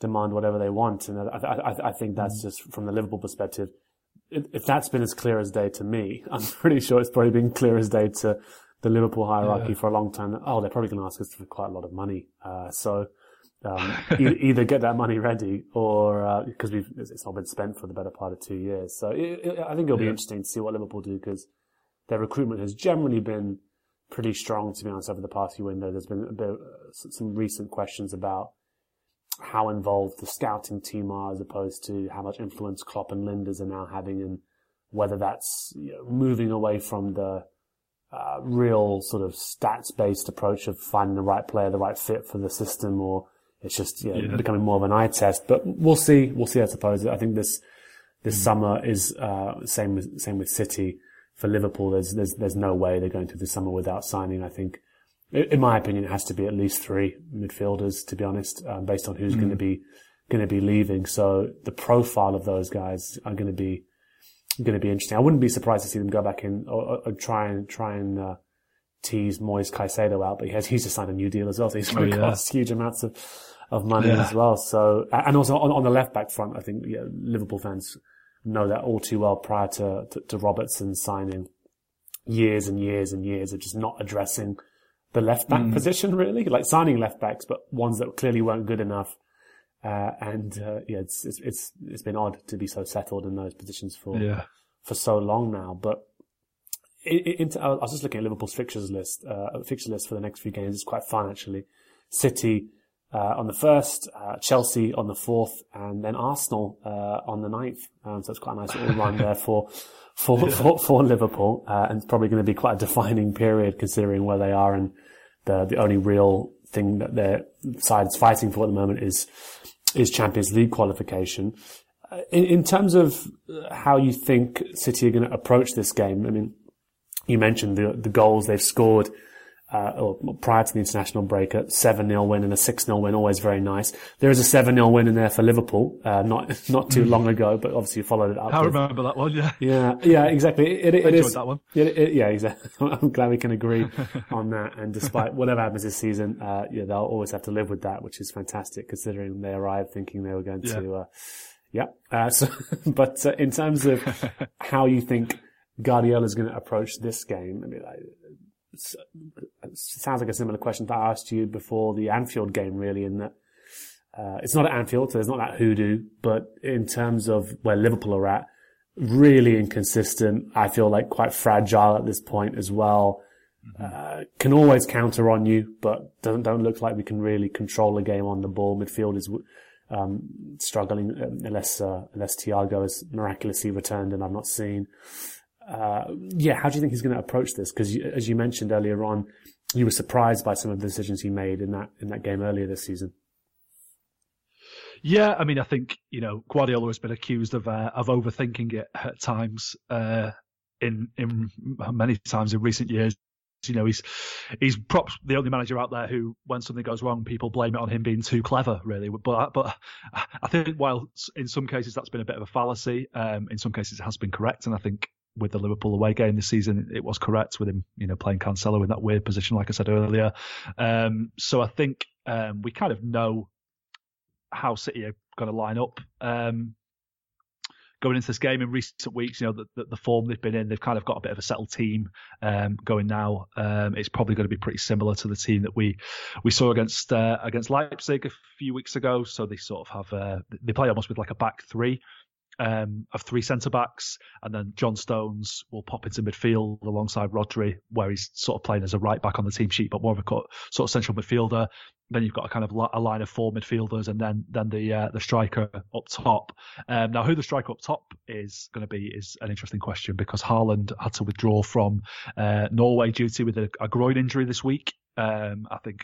demand whatever they want, and I I, I think that's mm. just from the Liverpool perspective. If that's been as clear as day to me, I'm pretty sure it's probably been clear as day to the Liverpool hierarchy yeah. for a long time. Oh, they're probably going to ask us for quite a lot of money. Uh, so um, either get that money ready or because uh, it's not been spent for the better part of two years. So it, it, I think it'll be yeah. interesting to see what Liverpool do because their recruitment has generally been pretty strong. To be honest, over the past few windows, there's been a bit uh, some recent questions about how involved the scouting team are as opposed to how much influence Klopp and Lijnders are now having and whether that's you know, moving away from the uh, real sort of stats based approach of finding the right player, the right fit for the system, or it's just you know, yeah. becoming more of an eye test. But we'll see. We'll see. I suppose. I think this this mm. summer is uh, same with same with City. For Liverpool, there's there's there's no way they're going through the summer without signing. I think, in my opinion, it has to be at least three midfielders. To be honest, um, based on who's mm. going to be going to be leaving. So the profile of those guys are going to be going to be interesting. I wouldn't be surprised to see them go back in or, or, or try and try and uh, tease Moise Caicedo out, but he has he's just signed a new deal as well, so he's going to oh, yeah. cost huge amounts of of money yeah. as well. So and also on, on the left back front, I think yeah, Liverpool fans know that all too well prior to, to, to Robertson signing years and years and years of just not addressing the left back mm. position really, like signing left backs, but ones that clearly weren't good enough uh, and uh, yeah, it's, it's, it's it's been odd to be so settled in those positions for yeah. for so long now. But I was just looking at Liverpool's fixtures list, uh, fixture list for the next few games. It's quite fun actually. City uh, on the first, uh, Chelsea on the fourth, and then Arsenal uh, on the ninth. Um, so it's quite a nice little run there for for, yeah. for, for Liverpool, and it's probably going to be quite a defining period considering where they are and the the only real thing that their side's fighting for at the moment is is Champions League qualification. Uh, in, in terms of how you think City are going to approach this game, I mean, you mentioned the the goals they've scored uh, or prior to the international break, a 7-0 win and a 6-0 win, always very nice. There is a 7-0 win in there for Liverpool, uh, not, not too long ago, but obviously you followed it up. I with, remember that one, yeah. Yeah, yeah, exactly. It, it, it is, that one. It, it, yeah, exactly. I'm glad we can agree on that. And despite whatever happens this season, uh, yeah, they'll always have to live with that, which is fantastic considering they arrived thinking they were going yeah. to, uh, yeah. Uh, so, but uh, in terms of how you think Guardiola is going to approach this game, I mean, like, sounds like a similar question that I asked you before the Anfield game, really, in that uh, it's not at Anfield, so there's not that hoodoo, but in terms of where Liverpool are at, really inconsistent. I feel like quite fragile at this point as well. Mm-hmm. Uh, can always counter on you, but don't don't look like we can really control the game on the ball. Midfield is um, struggling uh, unless uh, unless Thiago has miraculously returned, and I've not seen uh, yeah, how do you think he's going to approach this? Because as you mentioned earlier on, you were surprised by some of the decisions he made in that in that game earlier this season. Yeah, I mean, I think you know Guardiola has been accused of uh, of overthinking it at times. Uh, in in many times in recent years, you know, he's he's perhaps the only manager out there who, when something goes wrong, people blame it on him being too clever, really. But but I think while in some cases that's been a bit of a fallacy, um, in some cases it has been correct, and I think with the Liverpool away game this season, it was correct with him, you know, playing Cancelo in that weird position, like I said earlier. Um, so I think um, we kind of know how City are going to line up. Um, going into this game in recent weeks, you know, the, the, the, form they've been in, they've kind of got a bit of a settled team um, going now. Um, it's probably going to be pretty similar to the team that we we saw against uh, against Leipzig a few weeks ago. So they sort of have uh, they play almost with like a back three um, of three centre backs, and then John Stones will pop into midfield alongside Rodri, where he's sort of playing as a right back on the team sheet, but more of a sort of central midfielder. Then you've got a kind of a line of four midfielders, and then then the uh, the striker up top. Um, now, who the striker up top is going to be is an interesting question because Haaland had to withdraw from uh, Norway due to with a, a groin injury this week. Um, I think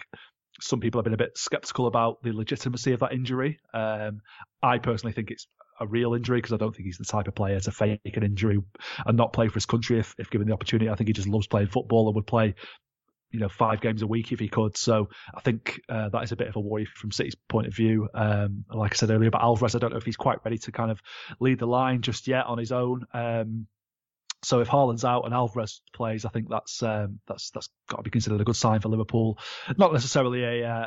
some people have been a bit skeptical about the legitimacy of that injury. Um, I personally think it's a real injury because I don't think he's the type of player to fake an injury and not play for his country if, if given the opportunity. I think he just loves playing football and would play, you know, five games a week if he could. So I think uh, that is a bit of a worry from City's point of view. Um, like I said earlier about Alvarez, I don't know if he's quite ready to kind of lead the line just yet on his own. Um, so if Haaland's out and Alvarez plays, I think that's um, that's that's got to be considered a good sign for Liverpool. Not necessarily a uh,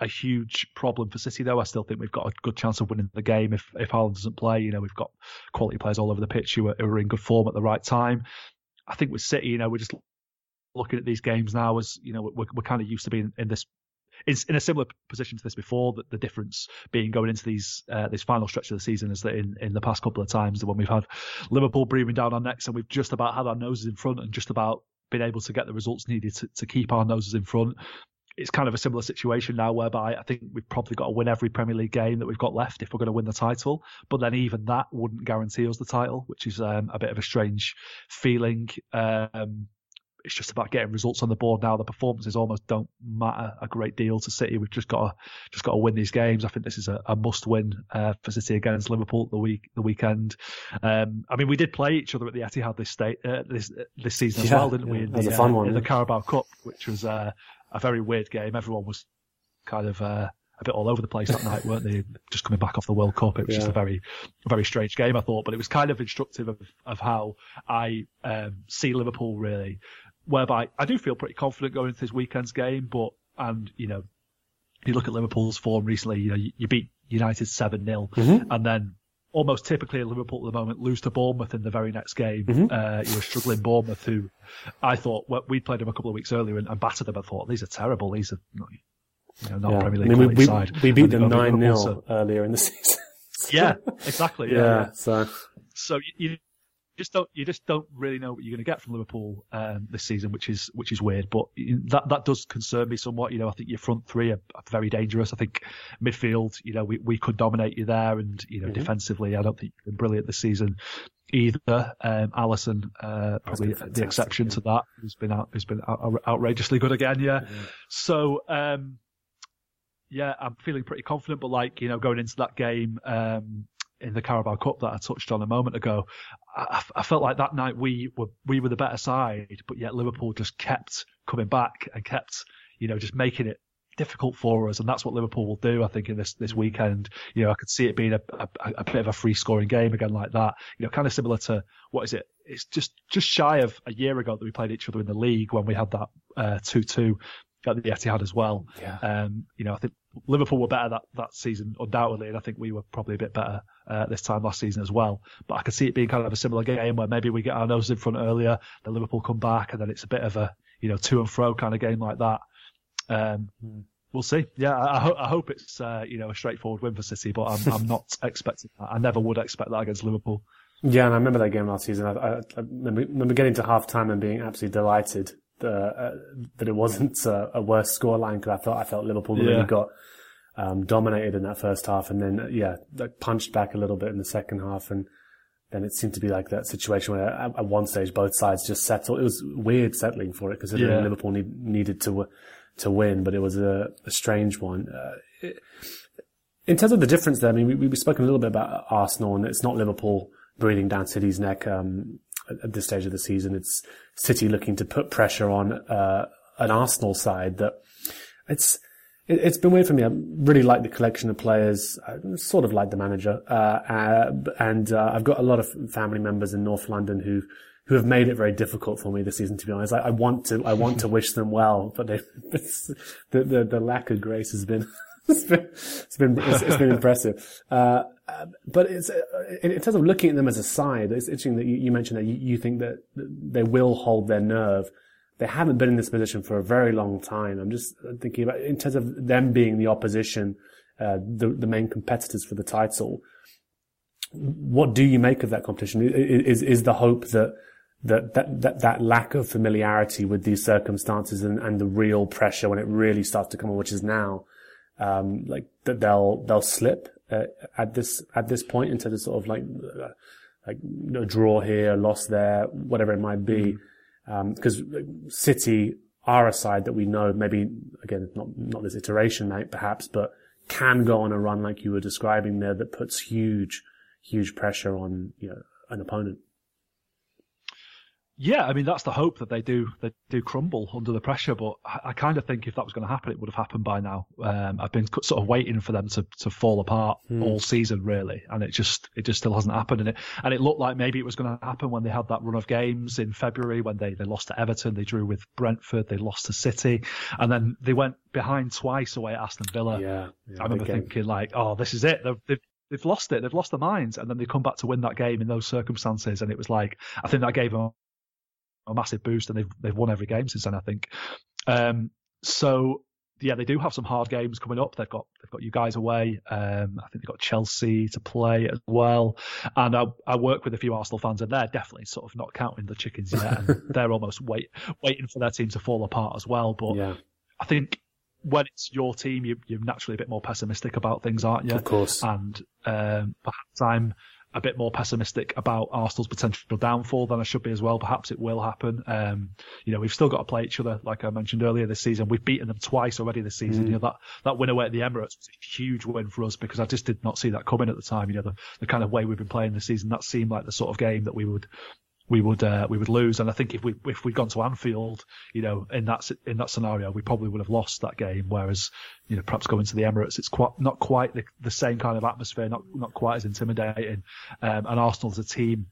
a, huge problem for City, though. I still think we've got a good chance of winning the game if if Haaland doesn't play. You know, we've got quality players all over the pitch who are, who are in good form at the right time. I think with City, you know, we're just looking at these games now as you know we're, we're kind of used to being in this in a similar position to this before. That the difference being going into these uh, this final stretch of the season is that in, in the past couple of times, the one we've had Liverpool breathing down our necks and we've just about had our noses in front and just about been able to get the results needed to, to keep our noses in front it's kind of a similar situation now whereby I think we've probably got to win every Premier League game that we've got left if we're going to win the title. But then even that wouldn't guarantee us the title, which is um, a bit of a strange feeling. Um, it's just about getting results on the board now. The performances almost don't matter a great deal to City. We've just got to just got to win these games. I think this is a, a must win uh, for City against Liverpool the week the weekend. Um, I mean, we did play each other at the Etihad this state uh, this this season as well, didn't yeah, we? In, the, a fun uh, one, in yeah. the Carabao Cup, which was uh, a very weird game. Everyone was kind of. Uh, a bit all over the place that night, weren't they? Just coming back off the World Cup, it was just a very, very strange game, I thought. But it was kind of instructive of, of how I um, see Liverpool really whereby I do feel pretty confident going into this weekend's game, but and you know, you look at Liverpool's form recently, you know, you, you beat United seven 0 Mm-hmm. and then almost typically at Liverpool at the moment lose to Bournemouth in the very next game. Mm-hmm. Uh, you were struggling Bournemouth, who I thought well, we played them a couple of weeks earlier and, and battered them. I thought these are terrible. These are not, you know, not Yeah. Premier I League mean, we, quality we, side. we beat them 9 Liverpool, 0 so- earlier in the season. Yeah, exactly. yeah, Yeah, yeah. so so you just don't you just don't really know what you're going to get from Liverpool um, this season, which is which is weird. But that that does concern me somewhat. You know, I think your front three are, are very dangerous. I think midfield, you know, we, we could dominate you there, and you know, Mm-hmm. defensively, I don't think you've been brilliant this season either. Um, Alisson, uh, probably the exception yeah. to that, who's been out, who's been out, outrageously good again. Yeah. So. Um, yeah, I'm feeling pretty confident, but like, you know, going into that game, um, in the Carabao Cup that I touched on a moment ago, I, I felt like that night we were, we were the better side, but yet Liverpool just kept coming back and kept, you know, just making it difficult for us. And that's what Liverpool will do, I think, in this, this weekend. You know, I could see it being a, a, a bit of a free scoring game again like that, you know, kind of similar to, what is it? It's just, just shy of a year ago that we played each other in the league when we had that, uh, 2-2 at the Etihad as well. Yeah. Um, you know, I think Liverpool were better that, that season, undoubtedly, and I think we were probably a bit better uh, this time last season as well. But I could see it being kind of a similar game where maybe we get our noses in front earlier, then Liverpool come back, and then it's a bit of a you know to and fro kind of game like that. Um, We'll see. Yeah, I, I, ho- I hope it's uh, you know a straightforward win for City, but I'm, I'm not expecting that. I never would expect that against Liverpool. Yeah, and I remember that game last season. I, I, I remember, remember getting to half time and being absolutely delighted uh, uh, that it wasn't a, a worse scoreline because I thought I felt Liverpool really Yeah. got um, dominated in that first half, and then uh, yeah, like punched back a little bit in the second half, and then it seemed to be like that situation where at, at one stage both sides just settled. It was weird settling for it considering Yeah. Liverpool need, needed to to win, but it was a, a strange one. Uh, it- in terms of the difference there, I mean, we, we've spoken a little bit about Arsenal, and it's not Liverpool breathing down City's neck um, at, this stage of the season. It's City looking to put pressure on uh, an Arsenal side that it's it, it's been weird for me. I really like the collection of players, I sort of like the manager, uh, uh, and uh, I've got a lot of family members in North London who who have made it very difficult for me this season. To be honest, I, I want to I want to wish them well, but the, the the lack of grace has been. It's been, it's been, it's, it's been impressive. Uh, but it's, uh, in in terms of looking at them as a side, it's interesting that you, you mentioned that you, you think that they will hold their nerve. They haven't been in this position for a very long time. I'm just thinking about, in terms of them being the opposition, uh, the, the main competitors for the title. What do you make of that competition? Is, is the hope that, that, that, that, that lack of familiarity with these circumstances and, and the real pressure when it really starts to come on, which is now, um, like that they'll they'll slip uh, at this at this point into the sort of like uh, like a draw here, a loss there, whatever it might be, because City are a side that we know maybe again not not this iteration mate perhaps, but can go on a run like you were describing there that puts huge huge pressure on you know an opponent. Yeah, I mean that's the hope that they do they do crumble under the pressure. But I, I kind of think if that was going to happen, it would have happened by now. Um, I've been sort of waiting for them to, to fall apart all season, really, and it just it just still hasn't happened. And it and it looked like maybe it was going to happen when they had that run of games in February when they they lost to Everton, they drew with Brentford, they lost to City, and then they went behind twice away at Aston Villa. Yeah, yeah, I remember thinking like, oh, this is it. They've, they've they've lost it. They've lost their minds, and then they come back to win that game in those circumstances, and it was like I think that gave them a massive boost, and they've they've won every game since then. I think. Um, so yeah, they do have some hard games coming up. They've got they've got you guys away. Um, I think they've got Chelsea to play as well. And I, I work with a few Arsenal fans, and they're definitely sort of not counting the chickens yet. and they're almost wait waiting for their team to fall apart as well. But Yeah. I think when it's your team, you, you're naturally a bit more pessimistic about things, aren't you? Of course. And um, perhaps I'm a bit more pessimistic about Arsenal's potential downfall than I should be as well. Perhaps it will happen. Um, you know, we've still got to play each other, like I mentioned earlier this season. We've beaten them twice already this season. Mm. You know, that, that win away at the Emirates was a huge win for us because I just did not see that coming at the time. You know, the, the kind of way we've been playing this season, that seemed like the sort of game that we would we would uh, we would lose. And I think if we if we'd gone to Anfield, you know, in that in that scenario, we probably would have lost that game. Whereas, you know, perhaps going to the Emirates, it's quite not quite the, the same kind of atmosphere, not not quite as intimidating. Um, and Arsenal as a team,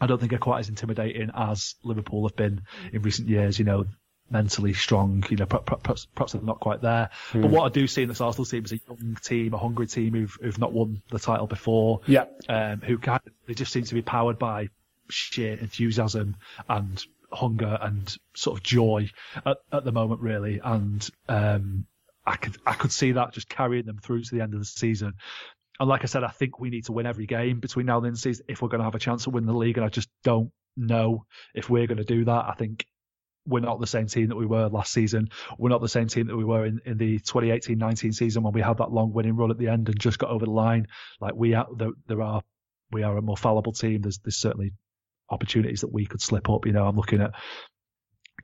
I don't think are quite as intimidating as Liverpool have been in recent years. You know. Mentally strong, you know, perhaps, perhaps they're not quite there. But what I do see in this Arsenal team is a young team, a hungry team who've, who've not won the title before. Yeah. Um, who kind of, they just seem to be powered by sheer enthusiasm and hunger and sort of joy at, at the moment, really. And um, I could I could see that just carrying them through to the end of the season. And like I said, I think we need to win every game between now and the end of the season if we're going to have a chance to win the league. And I just don't know if we're going to do that. I think we're not the same team that we were last season. We're not the same team that we were in, in the 2018-19 season when we had that long winning run at the end and just got over the line. Like we are, there, there are, we are a more fallible team. There's, there's certainly opportunities that we could slip up. You know, I'm looking at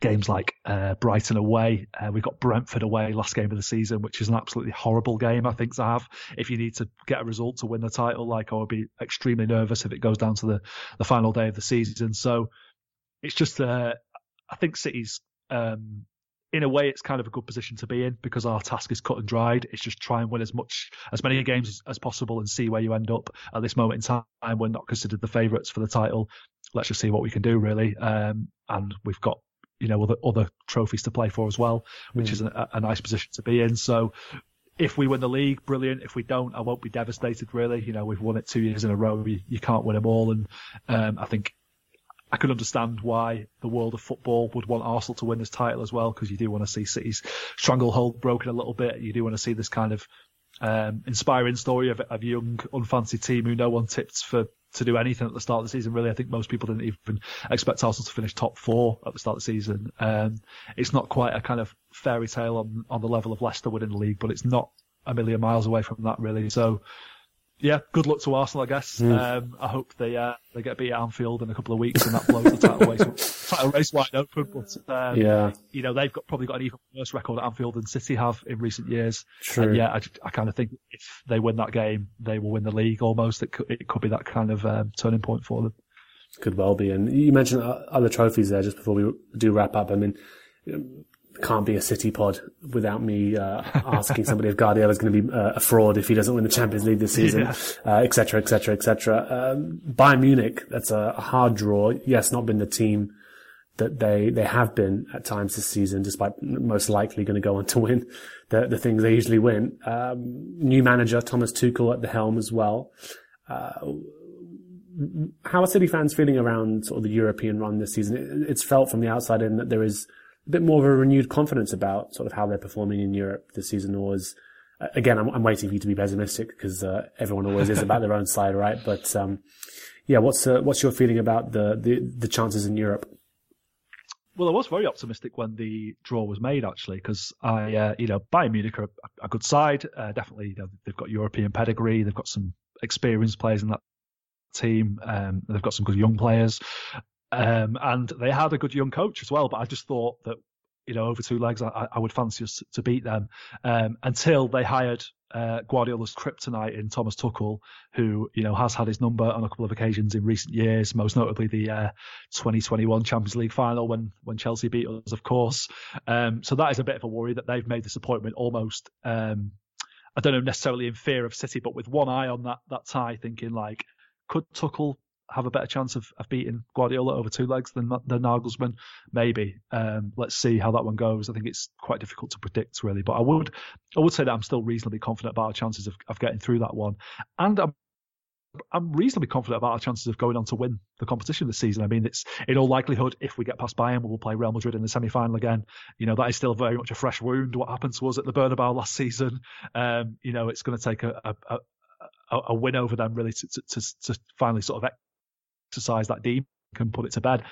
games like uh, Brighton away. Uh, we got Brentford away last game of the season, which is an absolutely horrible game, I think, to have. If you need to get a result to win the title, like I would be extremely nervous if it goes down to the, the final day of the season. So it's just, uh, I think City's, um, in a way, it's kind of a good position to be in because our task is cut and dried. It's just try and win as much, as many games as possible and see where you end up. At this moment in time, we're not considered the favourites for the title. Let's just see what we can do, really. Um, and we've got, you know, other other trophies to play for as well, which mm. is a, a nice position to be in. So, if we win the league, brilliant. If we don't, I won't be devastated. Really, you know, we've won it two years in a row. You, you can't win them all, and um, I think I can understand why the world of football would want Arsenal to win this title as well, because you do want to see City's stranglehold broken a little bit. You do want to see this kind of um, inspiring story of, of a young, unfancy team who no one tipped for to do anything at the start of the season. Really, I think most people didn't even expect Arsenal to finish top four at the start of the season. Um, it's not quite a kind of fairy tale on on the level of Leicester winning the league, but it's not a million miles away from that, really. So yeah, good luck to Arsenal, I guess. Mm. Um, I hope they uh, they get beat at Anfield in a couple of weeks and that blows the title race, title race wide open. But um, yeah, you know they've got probably got an even worse record at Anfield than City have in recent years. True. And yeah, I, I kind of think if they win that game, they will win the league. Almost, it could, it could be that kind of um, turning point for them. Could well be. And you mentioned other trophies there just before we do wrap up. I mean, can't be a City pod without me uh, asking somebody if Guardiola is going to be uh, a fraud if he doesn't win the Champions League this season, etc., etc., etc. Bayern Munich, that's a, hard draw. Yes, not been the team that they they have been at times this season, despite most likely going to go on to win the the things they usually win. Um, new manager Thomas Tuchel at the helm as well. Uh, how are City fans feeling around sort of the European run this season? It, it's felt from the outside in that there is a bit more of a renewed confidence about sort of how they're performing in Europe this season, or is again, I'm, I'm, waiting for you to be pessimistic because uh, everyone always is about their own side, right? But um, yeah, what's uh, what's your feeling about the, the, the chances in Europe? Well, I was very optimistic when the draw was made, actually, because I, uh, you know, Bayern Munich are a, a good side. Uh, definitely, you know, they've got European pedigree. They've got some experienced players in that team. Um, they've got some good young players. Um, and they had a good young coach as well, but I just thought that, you know, over two legs, I, I would fancy us to beat them um, until they hired uh, Guardiola's kryptonite in Thomas Tuchel, who, you know, has had his number on a couple of occasions in recent years, most notably the uh, 2021 Champions League final when, when Chelsea beat us, of course. Um, so that is a bit of a worry that they've made this appointment almost, um, I don't know necessarily in fear of City, but with one eye on that, that tie, thinking like, could Tuchel have a better chance of, of beating Guardiola over two legs than than Nagelsmann? Maybe. Um, let's see how that one goes. I think it's quite difficult to predict really, but I would I would say that I'm still reasonably confident about our chances of, of getting through that one, and I'm I'm reasonably confident about our chances of going on to win the competition this season. I mean, it's in all likelihood, if we get past Bayern, we will play Real Madrid in the semi-final again. You know, that is still very much a fresh wound. What happened to us at the Bernabeu last season? Um, you know, it's going to take a, a, a, a, win over them really to, to, to finally sort of exercise that deep and put it to bed.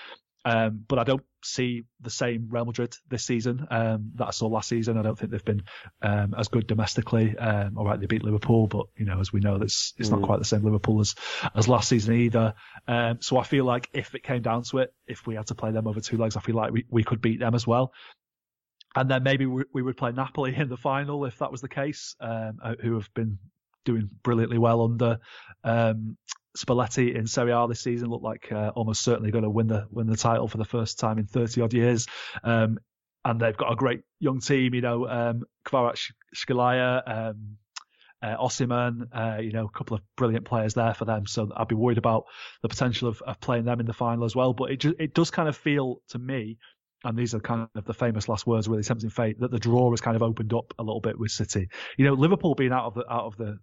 Um, but I don't see the same Real Madrid this season um, that I saw last season. I don't think they've been um, as good domestically. Um, all right, they beat Liverpool, but you know, as we know, it's it's not quite the same Liverpool as as last season either. Um, so I feel like if it came down to it, if we had to play them over two legs, I feel like we, we could beat them as well. And then maybe we, we would play Napoli in the final if that was the case, um, uh, who have been doing brilliantly well under um, Spalletti in Serie A this season look like uh, almost certainly going to win the win the title for the first time in 30 odd years. Um, and they've got a great young team, you know, um, Kvaratskhelia, um, uh, Osimhen, uh, you know, a couple of brilliant players there for them. So I'd be worried about the potential of, of playing them in the final as well. But it just, it does kind of feel to me, and these are kind of the famous last words, really tempting fate, that the draw has kind of opened up a little bit with City. You know, Liverpool being out of the out of the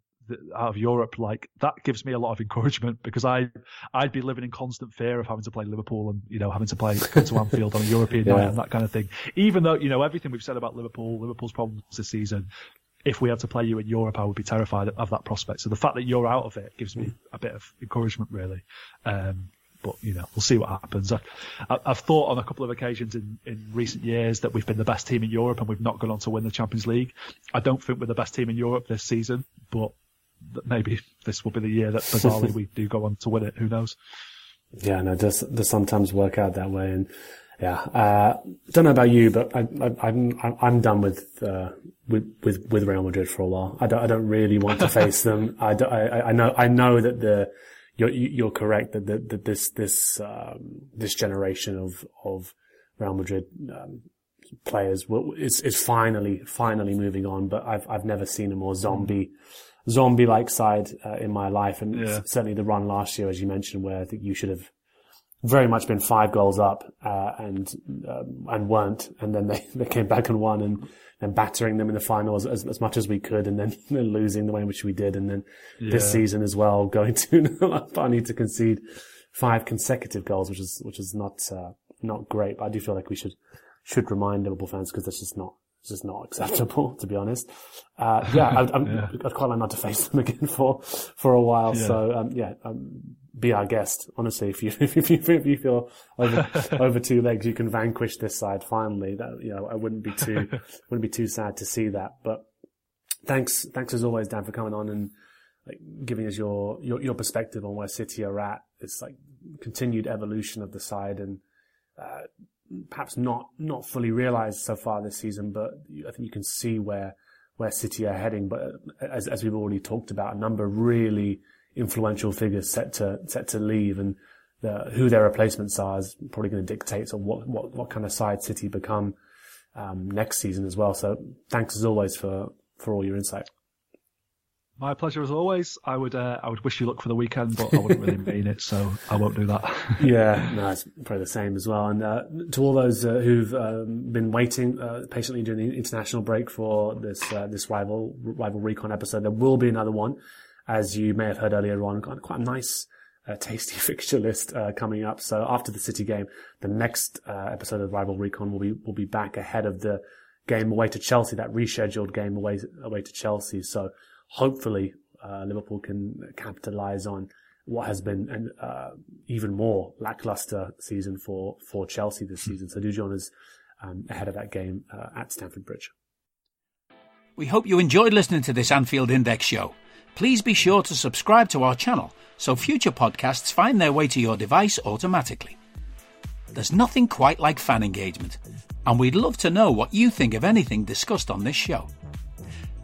out of Europe, like that gives me a lot of encouragement because I I'd be living in constant fear of having to play Liverpool and you know having to play to Anfield on a European yeah. night and that kind of thing. Even though you know everything we've said about Liverpool, Liverpool's problems this season. If we had to play you in Europe, I would be terrified of that prospect. So the fact that you're out of it gives me a bit of encouragement, really. Um, but you know, we'll see what happens. I, have thought on a couple of occasions in, in recent years that we've been the best team in Europe and we've not gone on to win the Champions League. I don't think we're the best team in Europe this season, but that maybe this will be the year that bizarrely we do go on to win it. Who knows? Yeah, no, does does sometimes work out that way, and yeah, uh, don't know about you, but I, am I'm, I'm done with, uh, with with with Real Madrid for a while. I don't I don't really want to face them. I, I, I know I know that the you're you're correct that, that, that this this um, this generation of of Real Madrid um, players will, is is finally finally moving on. But I've I've never seen a more zombie zombie like side uh, in my life, and yeah. certainly the run last year, as you mentioned, where I think you should have very much been five goals up uh, and um, and weren't, and then they, they came back and won, and and battering them in the finals as, as much as we could, and then, losing the way in which we did, and then yeah. this season as well, going to I need to concede five consecutive goals, which is which is not uh, not great. But I do feel like we should should remind Liverpool fans because that's just not it's just not acceptable, to be honest. Uh, yeah, I, am yeah. I'd quite like not to face them again for for a while. Yeah. So um, yeah, um, be our guest. Honestly, if you if you, if you feel over over two legs, you can vanquish this side finally. That you know, I wouldn't be too wouldn't be too sad to see that. But thanks thanks as always, Dan, for coming on and like giving us your your, your perspective on where City are at. It's like continued evolution of the side and. Uh, perhaps not not fully realised so far this season, but I think you can see where where City are heading. But as, as we've already talked about, a number of really influential figures set to set to leave, and the, who their replacements are is probably going to dictate on what, what what kind of side City become um, next season as well. So thanks as always for for all your insight. My pleasure as always. I would uh, I would wish you luck for the weekend, but I wouldn't really mean it, so I won't do that. yeah, no, it's probably the same as well. And uh, to all those uh, who've um, been waiting uh, patiently during the international break for this uh, this rival rival recon episode, there will be another one, as you may have heard earlier on. Quite a nice. Uh, tasty fixture list coming up. So after the City game, the next episode of Rival Recon will be will be back ahead of the game away to Chelsea, that rescheduled game away away to Chelsea. So hopefully uh, Liverpool can capitalize on what has been an uh, even more lackluster season for for Chelsea this season. So do join us um, ahead of that game uh, at Stamford Bridge. We hope you enjoyed listening to this Anfield Index show. Please be sure to subscribe to our channel so future podcasts find their way to your device automatically. There's nothing quite like fan engagement, and we'd love to know what you think of anything discussed on this show.